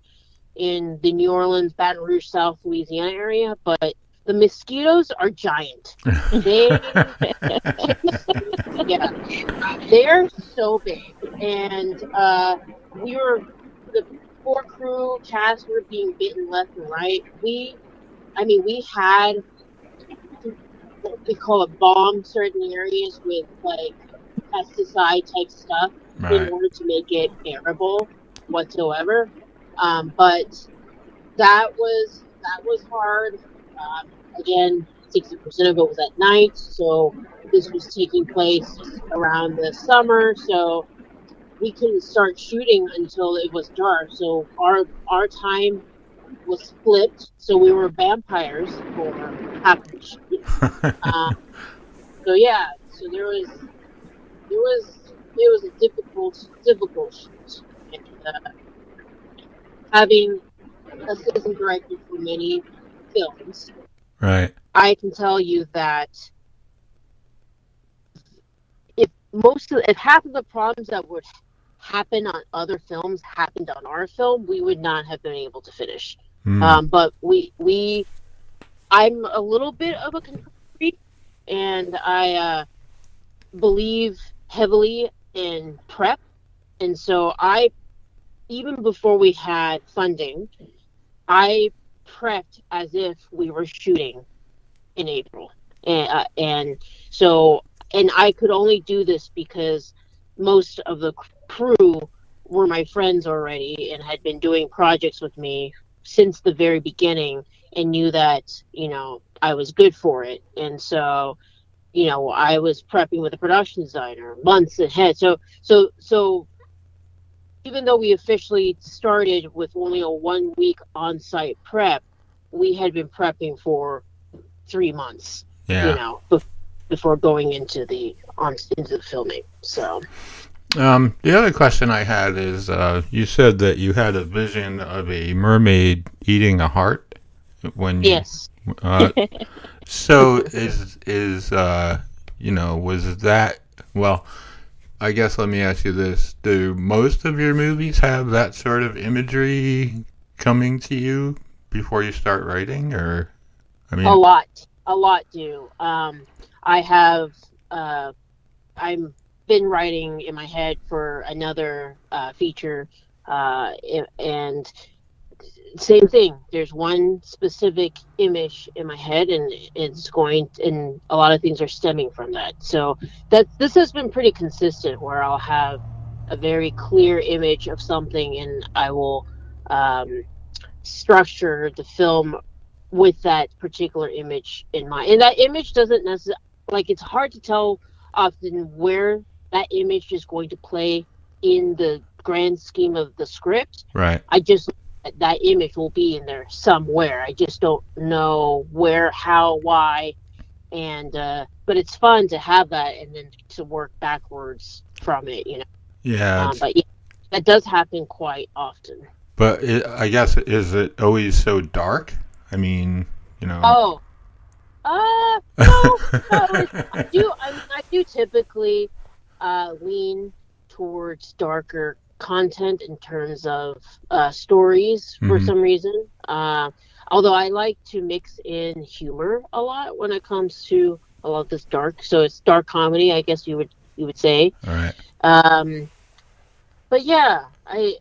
in the New Orleans, Baton Rouge, South Louisiana area, but the mosquitoes are giant. They, yeah, they're so big, and uh, we were the poor crew cast were being bitten left and right. We, I mean, we had what we call a bomb certain areas with like pesticide type stuff in order to make it bearable whatsoever. Um, but that was that was hard. Um, again, sixty percent of it was at night, so this was taking place around the summer. So we couldn't start shooting until it was dark. So our our time was flipped. So we were vampires for half the shoot. Um, so yeah, so there was there was it was a difficult difficult shoot. And, uh, having assistant director for many films, right. I can tell you that if most of if half of the problems that would happen on other films happened on our film, we would not have been able to finish. Mm. Um, but we we I'm a little bit of a freak, and I uh, believe heavily in prep, and so I even before we had funding, I prepped as if we were shooting in April, and uh, and so and I could only do this because most of the crew were my friends already and had been doing projects with me since the very beginning and knew that you know I was good for it. And so you know I was prepping with a production designer months ahead. So so so even though we officially started with only a one week on site prep we had been prepping for three months yeah. you know before going into the on into the filming so Um, the other question I had is, uh, you said that you had a vision of a mermaid eating a heart when you, yes Uh, so is is uh, you know was that well? I guess let me ask you this: Do most of your movies have that sort of imagery coming to you before you start writing, or I mean, a lot. A lot do. Um i have uh i'm been writing in my head for another uh feature uh and same thing there's one specific image in my head and it's going and a lot of things are stemming from that so that this has been pretty consistent where i'll have a very clear image of something and i will um structure the film with that particular image in mind. And that image doesn't necessarily like it's hard to tell often where that image is going to play in the grand scheme of the script. right? I just that image will be in there somewhere. I just don't know where, how, why, and uh, but it's fun to have that and then to work backwards from it. You know, Yeah, um, but yeah, that does happen quite often. but it, I guess is it always so dark? I mean, you know. Oh, uh, no, no, I do. I, mean, I do typically uh, lean towards darker content in terms of uh, stories for Mhm. some reason. Uh, although I like to mix in humor a lot when it comes to a lot of this dark. So it's dark comedy, I guess you would you would say. All right. Um, but yeah, I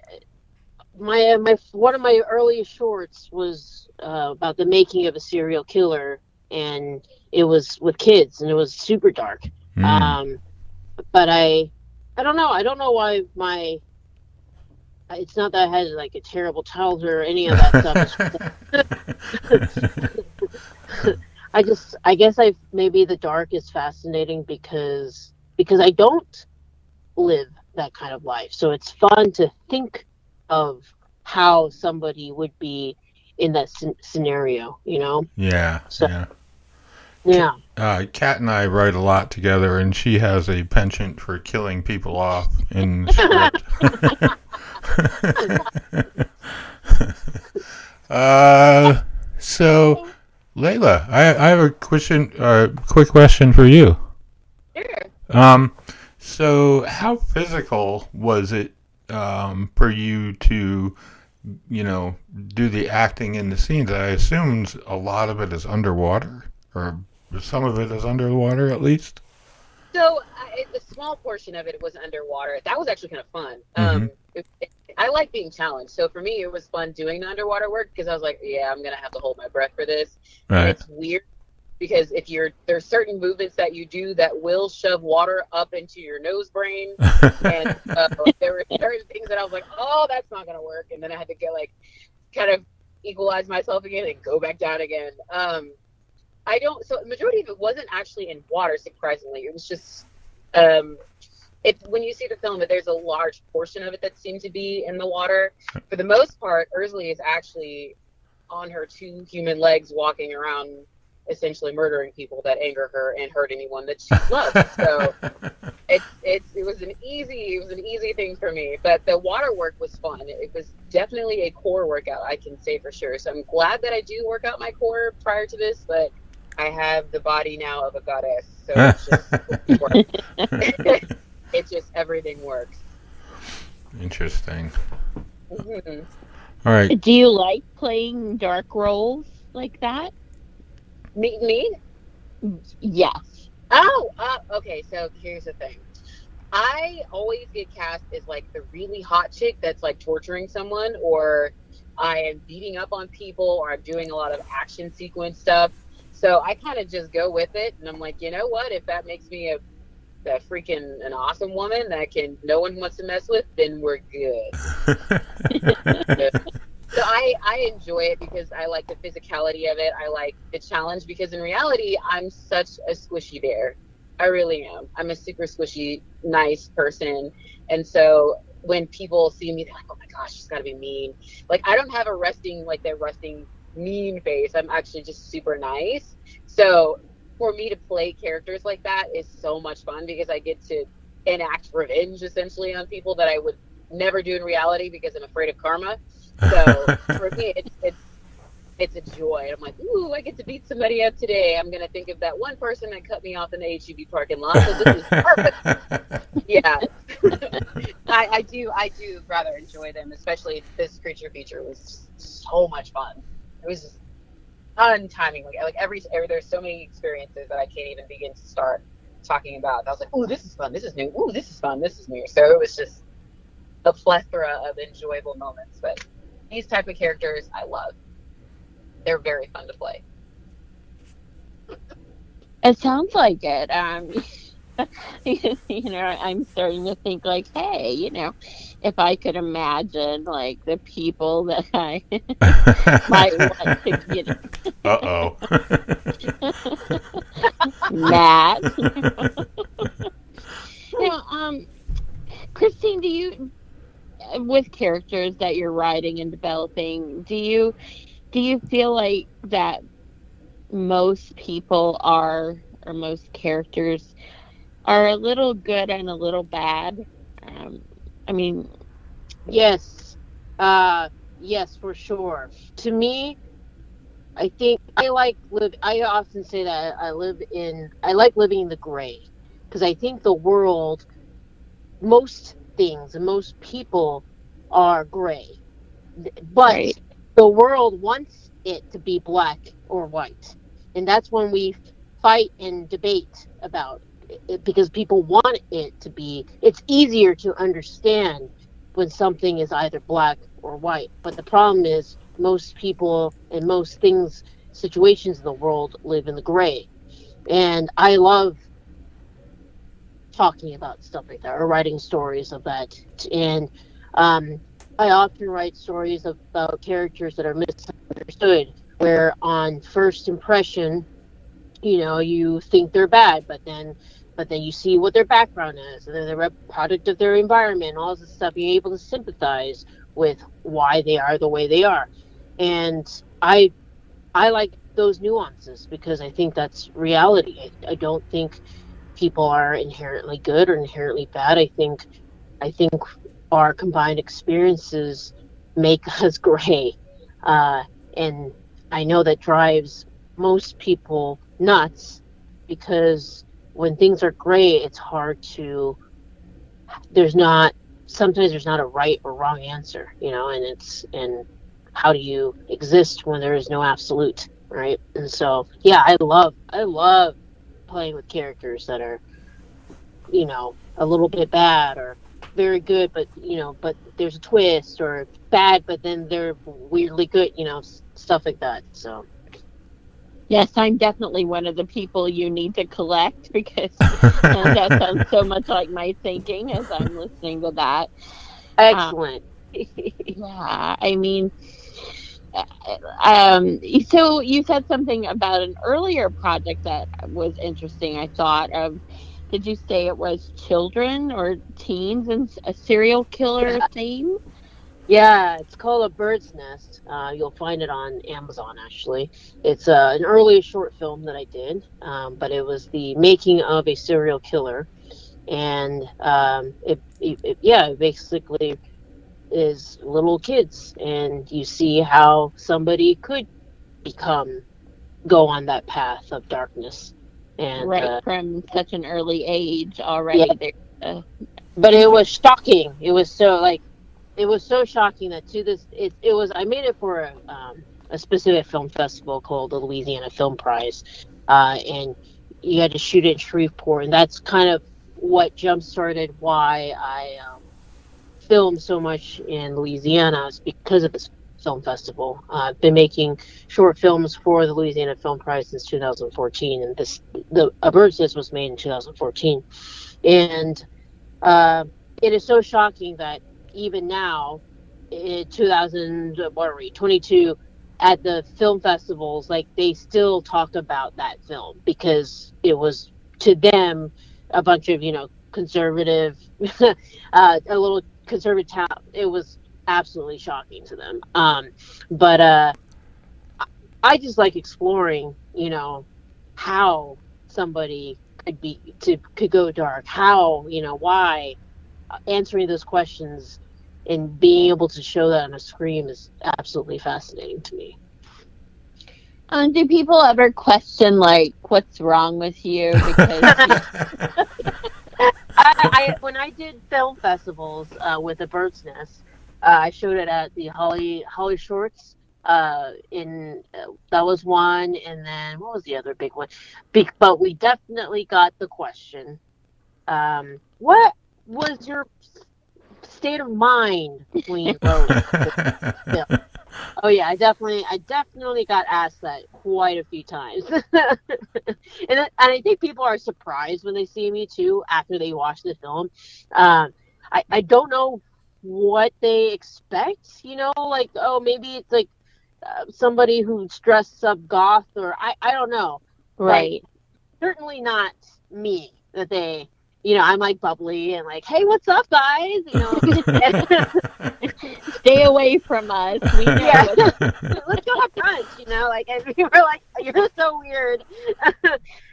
my my one of my earliest shorts was uh, about the making of a serial killer, and it was with kids, and it was super dark. Mm. Um, but I I don't know. I don't know why my it's not that I had like a terrible childhood or any of that stuff. I just I guess I maybe the dark is fascinating because because I don't live that kind of life. So it's fun to think of how somebody would be in that sc- scenario. You know? Yeah, So- yeah. Yeah. Uh, Kat and I write a lot together, and she has a penchant for killing people off in script. Uh, so, Layla, I, I have a question, uh, quick question for you. Sure. Um, so how physical was it um, for you to, you know, do the acting in the scenes? I assume a lot of it is underwater, or some of it is underwater at least. So I, a small portion of it was underwater. That was actually kind of fun. Um, it, it, I like being challenged. So for me, it was fun doing the underwater work because I was like, yeah, I'm gonna have to hold my breath for this. And Right. it's weird because if you're there's certain movements that you do that will shove water up into your nose brain, and uh, there were certain things that I was like, oh, that's not gonna work, and then I had to get like kind of equalize myself again and go back down again. Um, I don't. So the majority of it wasn't actually in water. Surprisingly, it was just. Um, it, when you see the film, that there's a large portion of it that seemed to be in the water. For the most part, Ursula is actually on her two human legs, walking around, essentially murdering people that anger her and hurt anyone that she loves. So it's it's it was an easy it was an easy thing for me but the water work was fun it, it was definitely a core workout i can say for sure so i'm glad that i do work out my core prior to this but i have the body now of a goddess so it's just it's just everything works Interesting. Mhm. All right. Do you like playing dark roles like that? me me Yes. Oh, uh, okay. So here's the thing. I always get cast as like the really hot chick that's like torturing someone, or I am beating up on people, or I'm doing a lot of action sequence stuff. So I kind of just go with it, and I'm like, you know what? If that makes me a, a freaking an awesome woman that can no one wants to mess with, then we're good. So I, I enjoy it because I like the physicality of it. I like the challenge because in reality, I'm such a squishy bear. I really am. I'm a super squishy, nice person. And so when people see me, they're like, oh my gosh, she's got to be mean. Like, I don't have a resting, like that resting mean face. I'm actually just super nice. So for me to play characters like that is so much fun because I get to enact revenge essentially on people that I would never do in reality because I'm afraid of karma. So for me, it's, it's it's a joy. I'm like, ooh, I get to beat somebody up today. I'm gonna think of that one person that cut me off in the HEB parking lot. So this is perfect. yeah, I, I do. I do rather enjoy them, especially this creature feature was so much fun. It was just untiming. Like, like every, every there's so many experiences that I can't even begin to start talking about. I was like, ooh, this is fun. This is new. Ooh, this is fun. This is new. So it was just a plethora of enjoyable moments. But these type of characters, I love. They're very fun to play. It sounds like it. Um, you know, I'm starting to think like, hey, you know, if I could imagine like the people that I might want to get Uh oh. Matt. now, um, Christine, do you, with characters that you're writing and developing, do you, do you feel like that most people are, or most characters are a little good and a little bad? Um, I mean, Yes. Uh yes, for sure. To me, I think I like live I often say that I live in I like living in the gray because I think the world most things and most people are gray. But Right. the world wants it to be black or white. And that's when we fight and debate about it because people want it to be it's easier to understand when something is either black or white. But the problem is most people and most things, situations in the world live in the gray. And I love talking about stuff like that or writing stories of that. And um, I often write stories about characters that are misunderstood, where on first impression, you know, you think they're bad, but then but then you see what their background is, and they're a product of their environment, all this stuff. You're able to sympathize, with why they are the way they are. And I I like those nuances because I think that's reality. I, I don't think people are inherently good or inherently bad. I think I think our combined experiences make us gray. Uh, and I know that drives most people nuts because when things are great, it's hard to, there's not, sometimes there's not a right or wrong answer, you know, and it's, and how do you exist when there is no absolute, right? And so, yeah, I love, I love playing with characters that are, you know, a little bit bad or very good, but you know, but there's a twist or bad, but then they're weirdly good, you know, stuff like that. So. Yes, I'm definitely one of the people you need to collect because that sounds so much like my thinking as I'm listening to that. Excellent. Um, yeah, I mean, um, so you said something about an earlier project that was interesting. I thought of did you say it was children or teens and a serial killer yeah. theme? Yeah, it's called A Bird's Nest. Uh, you'll find it on Amazon, actually. It's uh, an early short film that I did, um, but it was the making of a serial killer. And um, it, it, it, yeah, it basically is little kids, and you see how somebody could become, go on that path of darkness. And, right uh, from such an early age already. Yeah. Uh, but it was shocking. It was so like, it was so shocking that to this, it, it was. I made it for a, um, a specific film festival called the Louisiana Film Prize, uh, and you had to shoot it in Shreveport, and that's kind of what jump started why I um, filmed so much in Louisiana is because of this Film Festival. Uh, I've been making short films for the Louisiana Film Prize since 2014, and this the A Bird's Nest was made in 2014, and uh, it is so shocking that even now, in 2000 what are we 22 at the film festivals, like they still talk about that film because it was to them a bunch of you know conservative, uh, a little conservative town. It was absolutely shocking to them. Um, but uh, I just like exploring, you know, how somebody could be to could go dark, how you know why, answering those questions and being able to show that on a screen is absolutely fascinating to me. Um, do people ever question like what's wrong with you? Because I, I, when I did film festivals uh, with the Bird's Nest, uh, I showed it at the Holly Holly Shorts. Uh, in uh, that was one, and then what was the other big one? Big, but we definitely got the question. Um, what was your state of mind when you wrote yeah. Oh yeah, I definitely, I definitely got asked that quite a few times, and and I think people are surprised when they see me too after they watch the film. Um, I I don't know what they expect. You know, like oh maybe it's like uh, somebody who's dressed up goth or I I don't know. Right. But certainly not me that they you know, I'm like bubbly and like, hey, what's up, guys? You know, stay away from us. We yeah. let's go have brunch. You know, like, and we were like, you're so weird.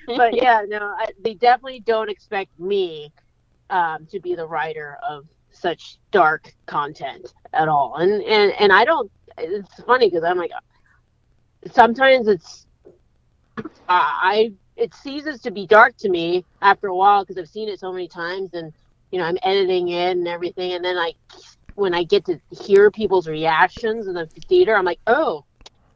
but yeah, no, I, they definitely don't expect me um, to be the writer of such dark content at all. And and and I don't. It's funny because I'm like, sometimes it's uh, I it ceases to be dark to me after a while because I've seen it so many times and you know I'm editing it and everything and then I when I get to hear people's reactions in the theater I'm like oh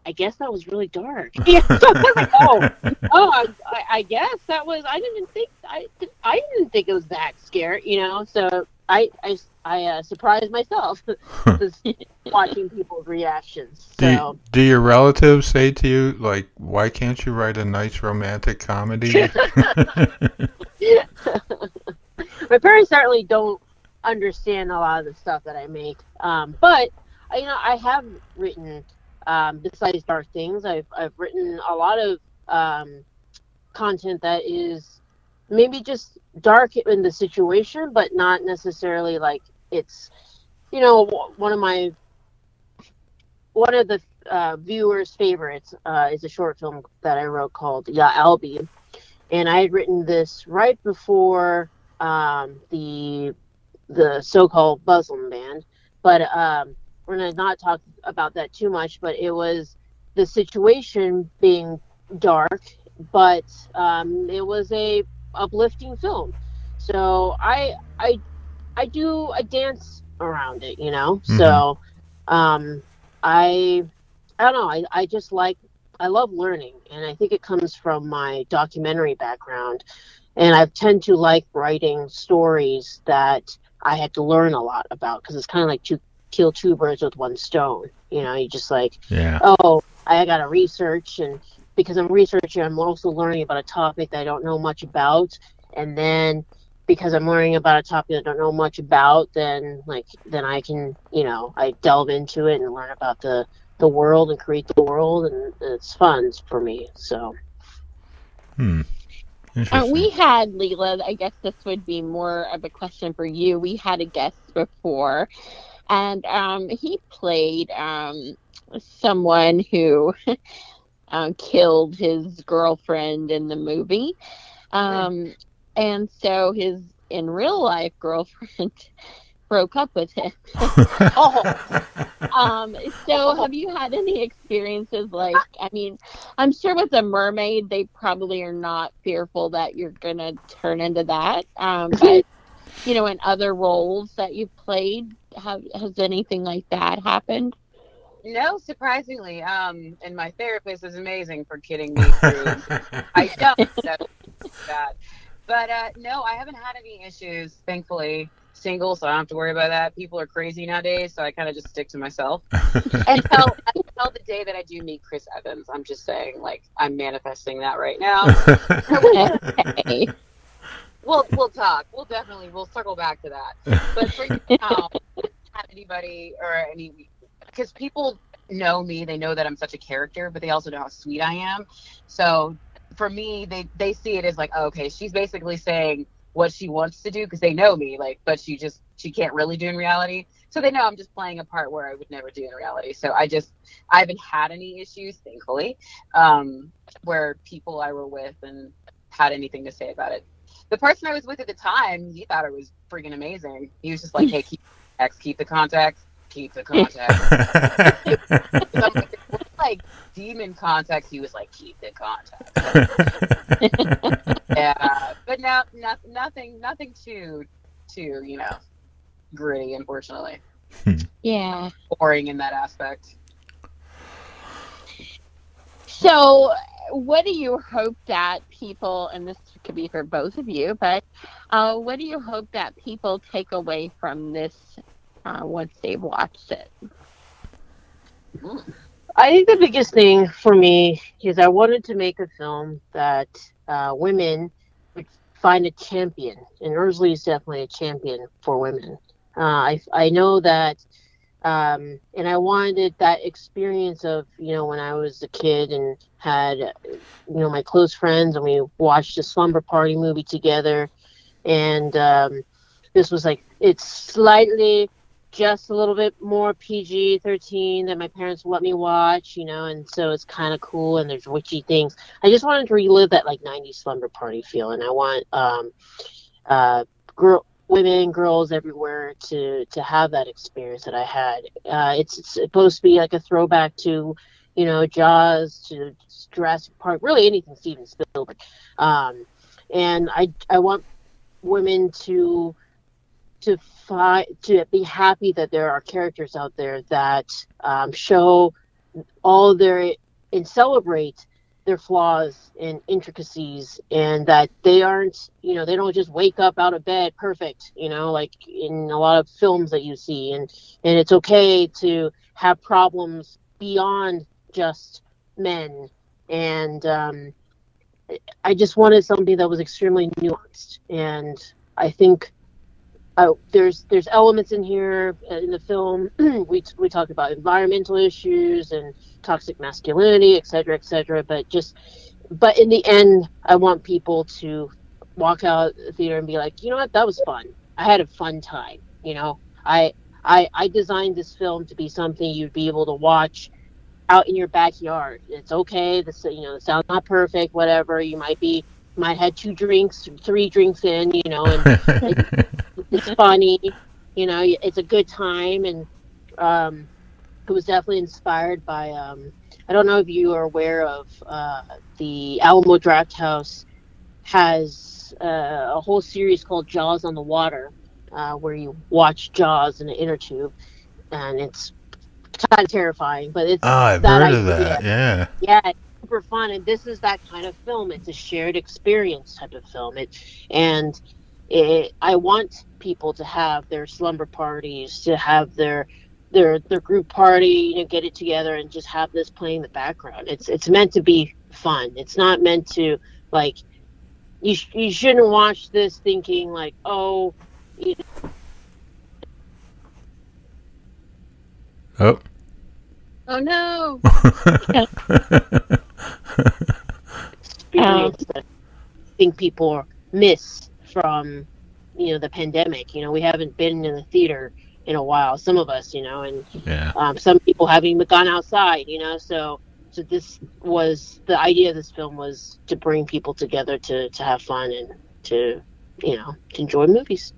I guess that was really dark. Yeah, so I was like, oh, oh, I, I, guess that was. I didn't think I, I didn't think it was that scary, you know. So I, I, I uh, surprised myself watching people's reactions. So. Do, do your relatives say to you like, "Why can't you write a nice romantic comedy"? My parents certainly don't understand a lot of the stuff that I make, um, but you know, I have written um, besides dark things. I've I've written a lot of um, content that is maybe just dark in the situation, but not necessarily like it's you know, one of my one of the uh, viewers' favorites uh, is a short film that I wrote called Yeah Albie, and I had written this right before um, the the so-called Muslim ban. But um, we're gonna not talk about that too much. But it was the situation being dark, but um, it was a uplifting film. So I I I do a dance around it, you know. Mhm. So um, I I don't know. I, I just like I love learning, and I think it comes from my documentary background, and I tend to like writing stories that I had to learn a lot about because it's kind of like to kill two birds with one stone. You know, you just like Yeah. oh, I got to research, and because I'm researching, I'm also learning about a topic that I don't know much about, and then because I'm learning about a topic I don't know much about, then like then I can you know I delve into it and learn about the the world and create the world, and it's fun for me. So Hmm. Uh, we had Leela. I guess this would be more of a question for you. We had a guest before, and um, he played um, someone who uh, killed his girlfriend in the movie, um, and so his in real life girlfriend broke up with him. Oh. Um, so have you had any experiences like I mean, I'm sure with a mermaid they probably are not fearful that you're gonna turn into that. Um, but you know, in other roles that you've played, have has anything like that happened? No, surprisingly. Um, and my therapist is amazing for kidding me through. I don't. That's bad. But uh, no, I haven't had any issues. Thankfully, single, so I don't have to worry about that. People are crazy nowadays, so I kind of just stick to myself. Until until the day that I do meet Chris Evans, I'm just saying, like, I'm manifesting that right now. Okay. we'll we'll talk. We'll definitely we'll circle back to that. But for now, have anybody or any because people know me, they know that I'm such a character, but they also know how sweet I am. So for me, they they see it as like, oh, okay, she's basically saying what she wants to do because they know me, like, but she just she can't really do in reality. So they know I'm just playing a part where I would never do in reality. So I just I haven't had any issues, thankfully, um, where people I were with and had anything to say about it the person I was with at the time, he thought it was freaking amazing. He was just like, "Hey, keep contacts, keep the contacts, keep the contact. So like, "It like demon contacts. He was like, "Keep the contact. Yeah, but now, not, nothing, nothing too, too, you know, gritty. Unfortunately, Yeah. boring in that aspect. So, what do you hope that people, and this could be for both of you, but uh, what do you hope that people take away from this uh, once they've watched it? I think the biggest thing for me is I wanted to make a film that uh, women would find a champion, and Ursula is definitely a champion for women. Uh, I I know that, um, and I wanted that experience of you know when I was a kid and had you know my close friends and we watched a slumber party movie together, and um, this was like it's slightly just a little bit more PG 13 that my parents let me watch, you know, and so it's kind of cool and there's witchy things. I just wanted to relive that like 90s slumber party feel, and I want um, uh, girl, women, girls everywhere to to have that experience that I had. Uh, it's, it's supposed to be like a throwback to, you know, Jaws, to Jurassic Park, really anything Steven Spielberg. Um, and I I want women to to find to be happy that there are characters out there that um, show all their and celebrate their flaws and intricacies and that they aren't you know they don't just wake up out of bed perfect you know like in a lot of films that you see. And and it's okay to have problems beyond just men. And um, i just wanted something that was extremely nuanced. And i think uh, there's there's elements in here uh, in the film. we we talk about environmental issues and toxic masculinity, et cetera, et cetera. But just but in the end, I want people to walk out of the theater and be like, you know what, that was fun. I had a fun time. You know, I I I designed this film to be something you'd be able to watch out in your backyard. It's okay. The you know the sound's not perfect. Whatever. You might be might had two drinks, three drinks in. You know, and it's funny. You know, it's a good time, and um, it was definitely inspired by. Um, I don't know if you are aware of uh, the Alamo Drafthouse has uh, a whole series called Jaws on the Water, uh, where you watch Jaws in an inner tube, and it's kind of terrifying. But it's oh, I've heard of that. Yeah. Yeah, it's super fun, and this is that kind of film. It's a shared experience type of film. It and it, I want people to have their slumber parties, to have their their their group party, you know, get it together and just have this playing in the background. It's it's meant to be fun. It's not meant to like you sh- you shouldn't watch this thinking like, oh, you Oh. Oh no! experience that I think people miss from you know the pandemic. You know, we haven't been in the theater in a while. Some of us, you know, and yeah. um, some people haven't even gone outside. You know, so so this was the idea of this film was to bring people together to to have fun and to you know to enjoy movies.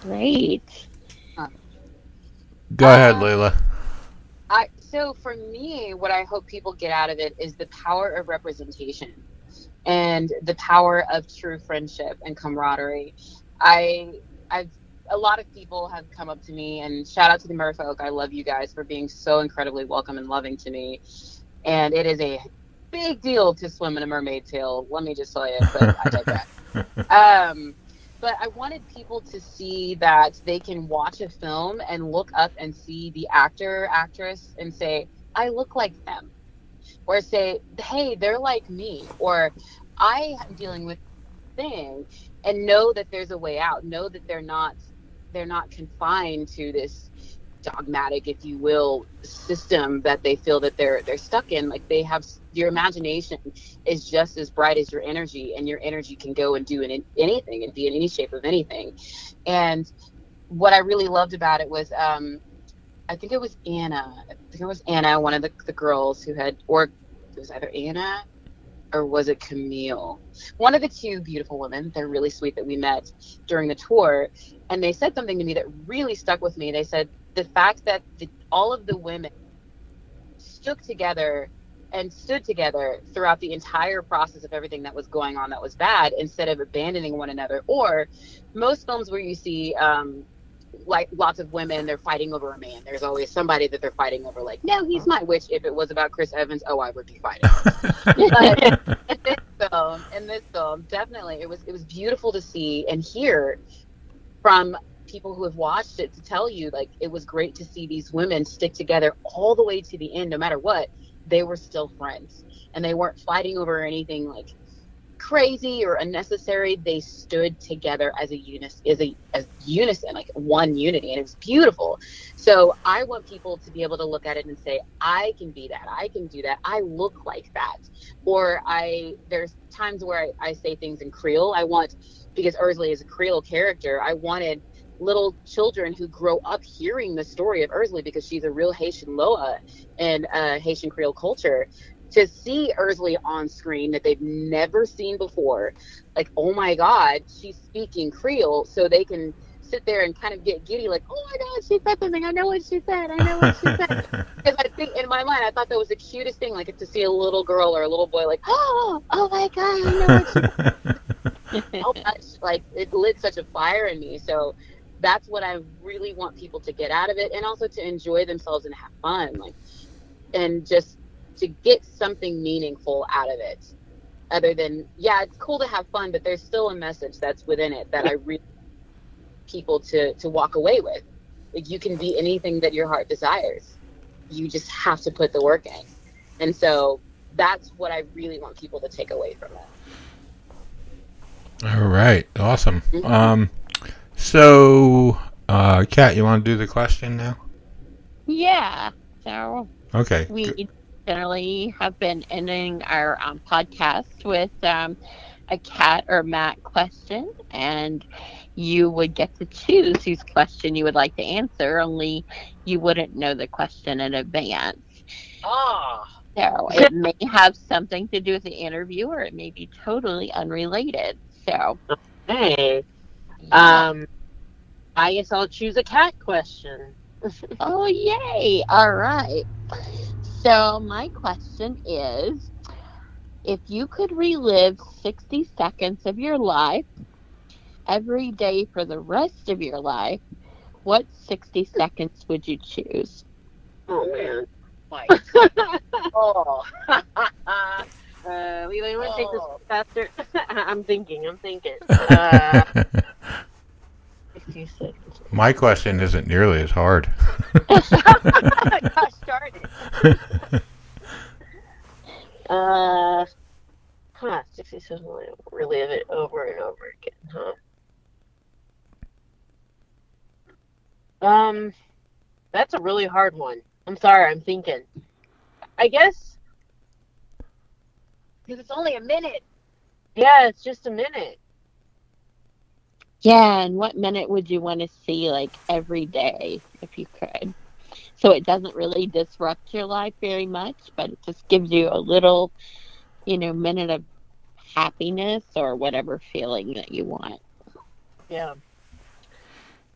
Great. Go ahead, Uh, Layla. I so for me, what I hope people get out of it is the power of representation and the power of true friendship and camaraderie. I I've a lot of people have come up to me and shout out to the Merfolk. I love you guys for being so incredibly welcome and loving to me. And it is a big deal to swim in a mermaid tail. Let me just tell you, but I digress. Um, but I wanted people to see that they can watch a film and look up and see the actor, actress, and say, I look like them. Or say, hey, they're like me. Or I am dealing with thing and know that there's a way out. Know that they're not they're not confined to this dogmatic, if you will, system that they feel that they're they're stuck in. Like they have your imagination is just as bright as your energy, and your energy can go and do an, anything and be in any shape of anything. And what I really loved about it was, um, I think it was Anna. I think it was Anna, one of the, the girls who had, or it was either Anna or was it Camille? One of the two beautiful women. They're really sweet that we met during the tour, and they said something to me that really stuck with me. They said the fact that the, all of the women stuck together and stood together throughout the entire process of everything that was going on that was bad instead of abandoning one another or most films where you see um, like lots of women they're fighting over a man. There's always somebody that they're fighting over like no he's mine which if it was about chris evans oh i would be fighting. But in this film in this film definitely it was it was beautiful to see and hear from people who have watched it to tell you like it was great to see these women stick together all the way to the end no matter what they were still friends. And they weren't fighting over anything like crazy or unnecessary they stood together as a unis as a as unison like one unity and it was beautiful. So i want people to be able to look at it and say i can be that. I can do that. I look like that. Or i there's times where i, I say things in creole. I want because Ursula is a creole character i wanted little children who grow up hearing the story of Ursula because she's a real Haitian Loa in uh, Haitian Creole culture. To see Ursula on screen that they've never seen before, like, oh my God, she's speaking Creole, so they can sit there and kind of get giddy, like, oh my God, she said something. I know what she said. I know what she said. Because I think in my mind, I thought that was the cutest thing, like to see a little girl or a little boy, like, oh, oh my God, I know what she so much. Like it lit such a fire in me. So that's what I really want people to get out of it, and also to enjoy themselves and have fun, like, and just to get something meaningful out of it. Other than yeah, it's cool to have fun, but there's still a message that's within it that I really want people to to walk away with. Like you can be anything that your heart desires. You just have to put the work in, and so that's what I really want people to take away from it. All right. Awesome. Mhm. Um, so, uh, Kat, you want to do the question now? Yeah. So Okay. good. Generally have been ending our um, podcast with um, a cat or mat question, and you would get to choose whose question you would like to answer. Only you wouldn't know the question in advance. Ah, So it may have something to do with the interview, or it may be totally unrelated. So Hey, yeah. um, I guess I'll choose a cat question. Oh, yay. All right. So, my question is if you could relive 60 seconds of your life every day for the rest of your life, what 60 seconds would you choose? Oh man. my. oh. Uh, Leela, you want to take this Oh. faster? I'm thinking. I'm thinking. Uh, 60 seconds. My question isn't nearly as hard. Gosh darn it. Uh, huh, 60 seconds. Relive it over and over again, huh? Um, that's a really hard one. I'm sorry, I'm thinking. I guess, Because it's only a minute. yeah, it's just a minute. Yeah, and what minute would you want to see like every day if you could? So it doesn't really disrupt your life very much, but it just gives you a little, you know, minute of happiness or whatever feeling that you want. Yeah.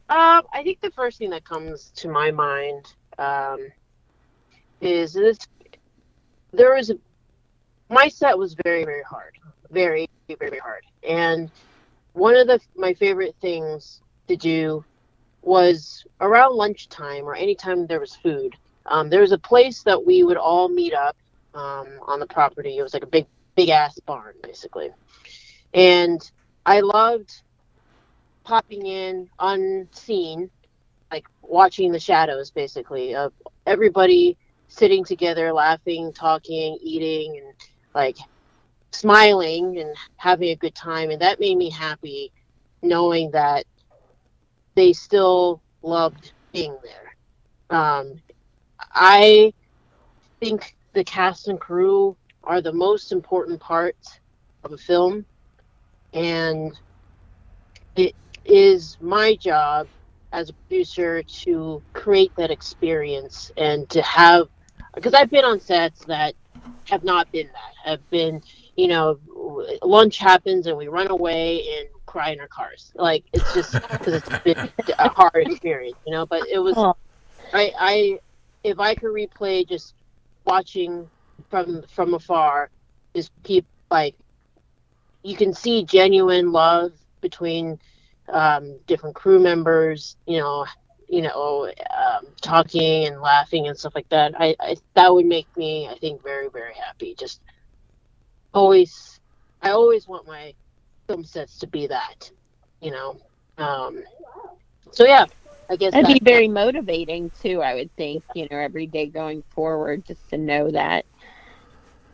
Um, I think the first thing that comes to my mind um, is this. There was my set was very very hard, very very very hard, and one of the my favorite things to do was around lunchtime or anytime there was food. Um, there was a place that we would all meet up um, on the property. It was like a big big ass barn basically, and I loved popping in unseen, like watching the shadows basically of everybody sitting together, laughing, talking, eating, and like smiling and having a good time. And that made me happy knowing that they still loved being there. Um, I think the cast and crew are the most important part of a film. And it is my job as a producer to create that experience and to have because I've been on sets that have not been that have been you know lunch happens and we run away and cry in our cars like it's just because it's been a hard experience you know but it was Oh. I I if I could replay just watching from from afar just keep like you can see genuine love between um, different crew members, you know, you know, um, talking and laughing and stuff like that. I, I that would make me, I think, very very happy. Just always, I always want my film sets to be that, you know. Um, so yeah, I guess That'd be that- very motivating too, I would think, you know, every day going forward just to know that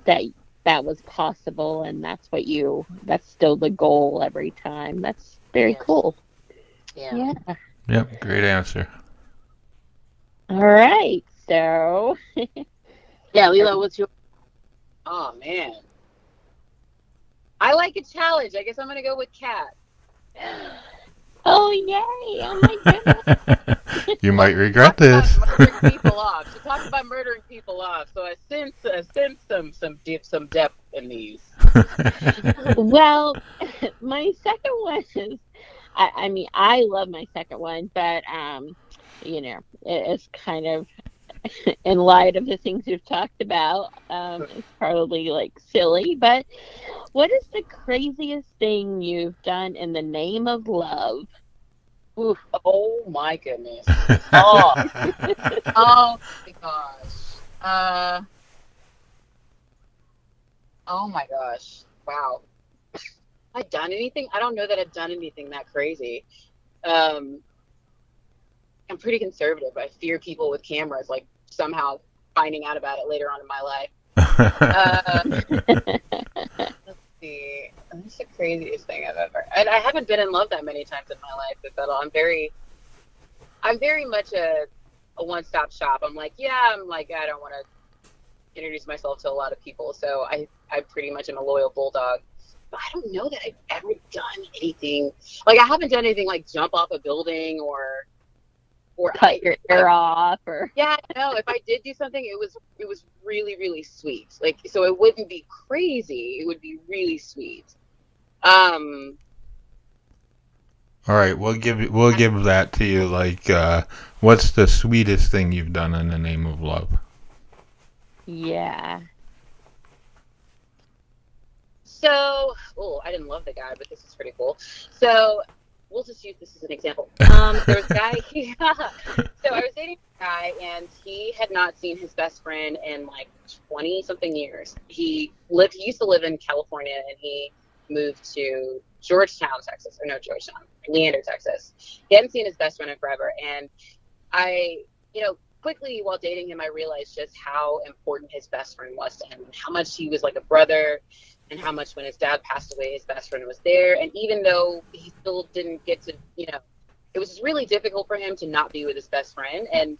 that that was possible and that's what you that's still the goal every time. That's very Yes. cool. yeah. Yeah. Yep, great answer. All right. So Yeah, Leela, what's your? Oh man. I like a challenge. I guess I'm gonna go with cat. Oh yay! Oh my goodness. you might regret Talk about this. murdering people off. She talked about murdering people off, so I sense I sense some some deep some depth in these. well, my second one is, I, I mean, I love my second one, but um, you know, it, it's kind of in light of the things we've talked about, um, it's probably like silly. But what is the craziest thing you've done in the name of love? Oof. Oh my goodness. Oh. Oh my gosh. Uh. Oh my gosh. Wow. Have I done anything? I don't know that I've done anything that crazy. Um, I'm pretty conservative. I fear people with cameras, like somehow finding out about it later on in my life. Uh, let's see. That's the craziest thing I've ever. And I haven't been in love that many times in my life, but I'm very, I'm very much a, a one-stop shop. I'm like, yeah, I'm like, I don't want to introduce myself to a lot of people, so I, I pretty much am a loyal bulldog. I don't know that I've ever done anything like I haven't done anything like jump off a building or or Cut I- your hair off or yeah, no, if I did do something, it was it was really really sweet. Like so, it wouldn't be crazy. It would be really sweet. Um, All right, we'll give we'll give that to you. Like, uh, what's the sweetest thing you've done in the name of love? yeah. so oh, I didn't love the guy, but this is pretty cool. So we'll just use this as an example. Um, there was a guy. so I was dating a guy, and he had not seen his best friend in like twenty something years. He lived. He used to live in California, and he moved to Georgetown, Texas, or no, Georgetown, Leander, Texas. He hadn't seen his best friend in forever, and I, you know, quickly while dating him, I realized just how important his best friend was to him, and how much he was like a brother, and how much when his dad passed away, his best friend was there. And even though he still didn't get to, you know, it was really difficult for him to not be with his best friend, and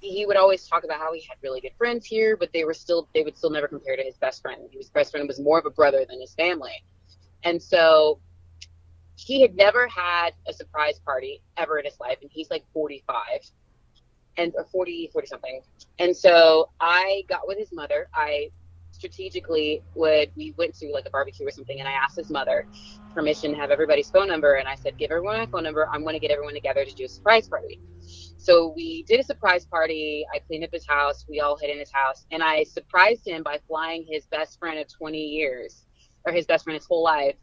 he would always talk about how he had really good friends here, but they were still they would still never compare to his best friend. His best friend was more of a brother than his family. And so he had never had a surprise party ever in his life, and he's like 45 and or 40, 40 something. And so I got with his mother. I strategically would we went to like a barbecue or something, and I asked his mother permission to have everybody's phone number, and I said, "Give everyone my phone number. I'm going to get everyone together to do a surprise party." So we did a surprise party. I cleaned up his house. We all hid in his house, and I surprised him by flying his best friend of 20 years, or his best friend his whole life,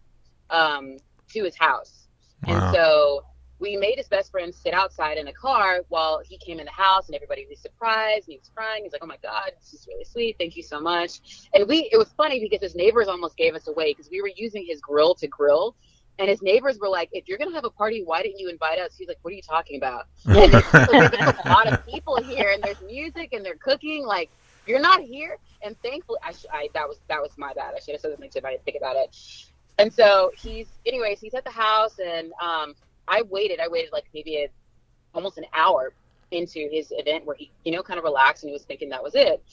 um, to his house. Wow. And so we made his best friend sit outside in the car while he came in the house, and everybody was surprised. And he was crying. He's like, "Oh my God, this is really sweet. Thank you so much." And we, it was funny because his neighbors almost gave us away because we were using his grill to grill. And his neighbors were like, "If you're gonna have a party, why didn't you invite us?" He's like, "What are you talking about?" And there's, there's a lot of people here, and there's music, and they're cooking. Like, you're not here. And thankfully, I, sh- I that was that was my bad. I should have said something to him. I didn't think about it. And so he's, anyways, he's at the house, and um, I waited. I waited like maybe a, almost an hour into his event where he, you know, kind of relaxed and he was thinking that was it.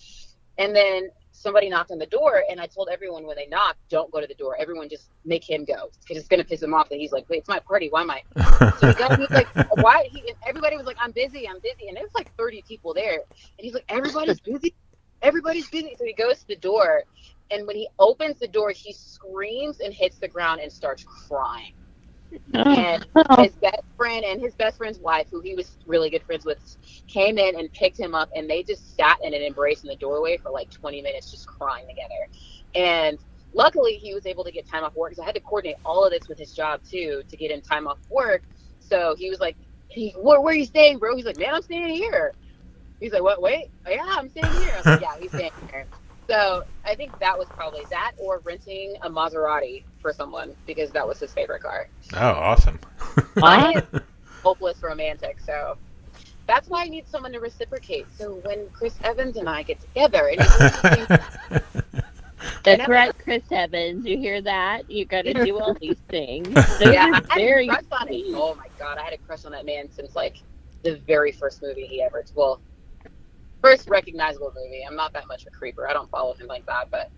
And then somebody knocked on the door, and I told everyone when they knock, don't go to the door. Everyone just make him go because it's gonna piss him off that he's like, wait, it's my party. Why am I? So he got he's like, why? He, everybody was like, I'm busy, I'm busy, and there was like 30 people there, and he's like, everybody's busy, everybody's busy. So he goes to the door, and when he opens the door, he screams and hits the ground and starts crying. And oh. his best friend and his best friend's wife, who he was really good friends with, came in and picked him up, and they just sat in an embrace in the doorway for like 20 minutes, just crying together. And luckily, he was able to get time off work because I had to coordinate all of this with his job too to get him time off work. So he was like, he, where, "Where are you staying, bro?" He's like, "Man, I'm staying here." He's like, "What? Wait, oh, yeah, I'm staying here." I was like, "Yeah, he's staying here." So I think that was probably that, or renting a Maserati for someone because that was his favorite car. oh, awesome. I am hopeless romantic, so that's why I need someone to reciprocate. So when Chris Evans and I get together, and That's right, Chris Evans. You hear that? You got to do all these things. Those yeah, are I had a very crush on him. Oh my god, I had a crush on that man since like the very first movie he ever. Well, first recognizable movie. I'm not that much of a creeper. I don't follow him like that, but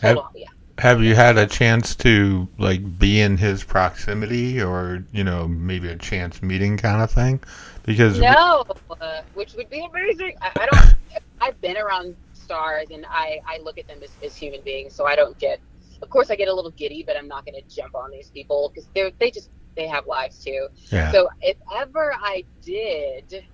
Have- on, yeah. Have you had a chance to like be in his proximity, or you know, maybe a chance meeting kind of thing? Because No, uh, which would be amazing. I, I don't. I've been around stars, and I I look at them as, as human beings, so I don't get. Of course, I get a little giddy, but I'm not going to jump on these people because they they just they have lives too. yeah, So if ever I did,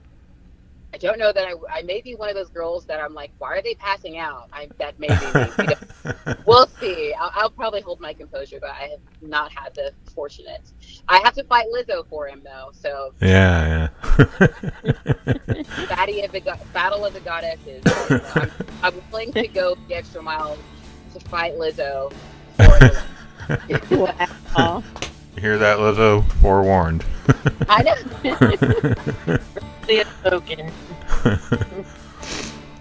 I don't know that I I may be one of those girls that I'm like, why are they passing out? I that may be me. we we'll see. I'll, I'll probably hold my composure, but I have not had the fortunate. I have to fight Lizzo for him though, so yeah, yeah. Batty of the Go- Battle of the Goddesses. So I'm, I'm willing to go the extra mile to fight Lizzo. For the, Wow. You hear that, Lizzo? Forewarned. I know. Really spoken.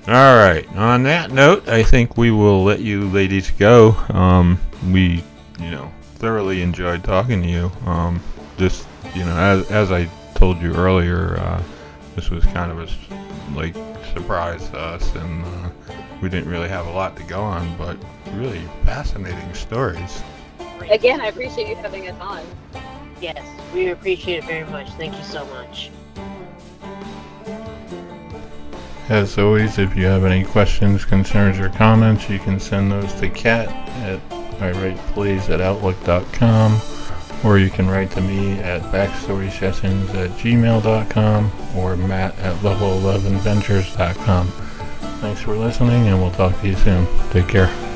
All right. On that note, I think we will let you ladies go. Um, we, you know, thoroughly enjoyed talking to you. Um, just, you know, as as I told you earlier, uh, this was kind of a like surprise to us, and uh, we didn't really have a lot to go on, but really fascinating stories. again, I appreciate you having us on. Yes, we appreciate it very much. Thank you so much. As always, if you have any questions, concerns, or comments, you can send those to Kat at iWritePlays at outlook.com or you can write to me at backstorysessions at gmail.com or matt at level11ventures.com. Thanks for listening, and we'll talk to you soon. Take care.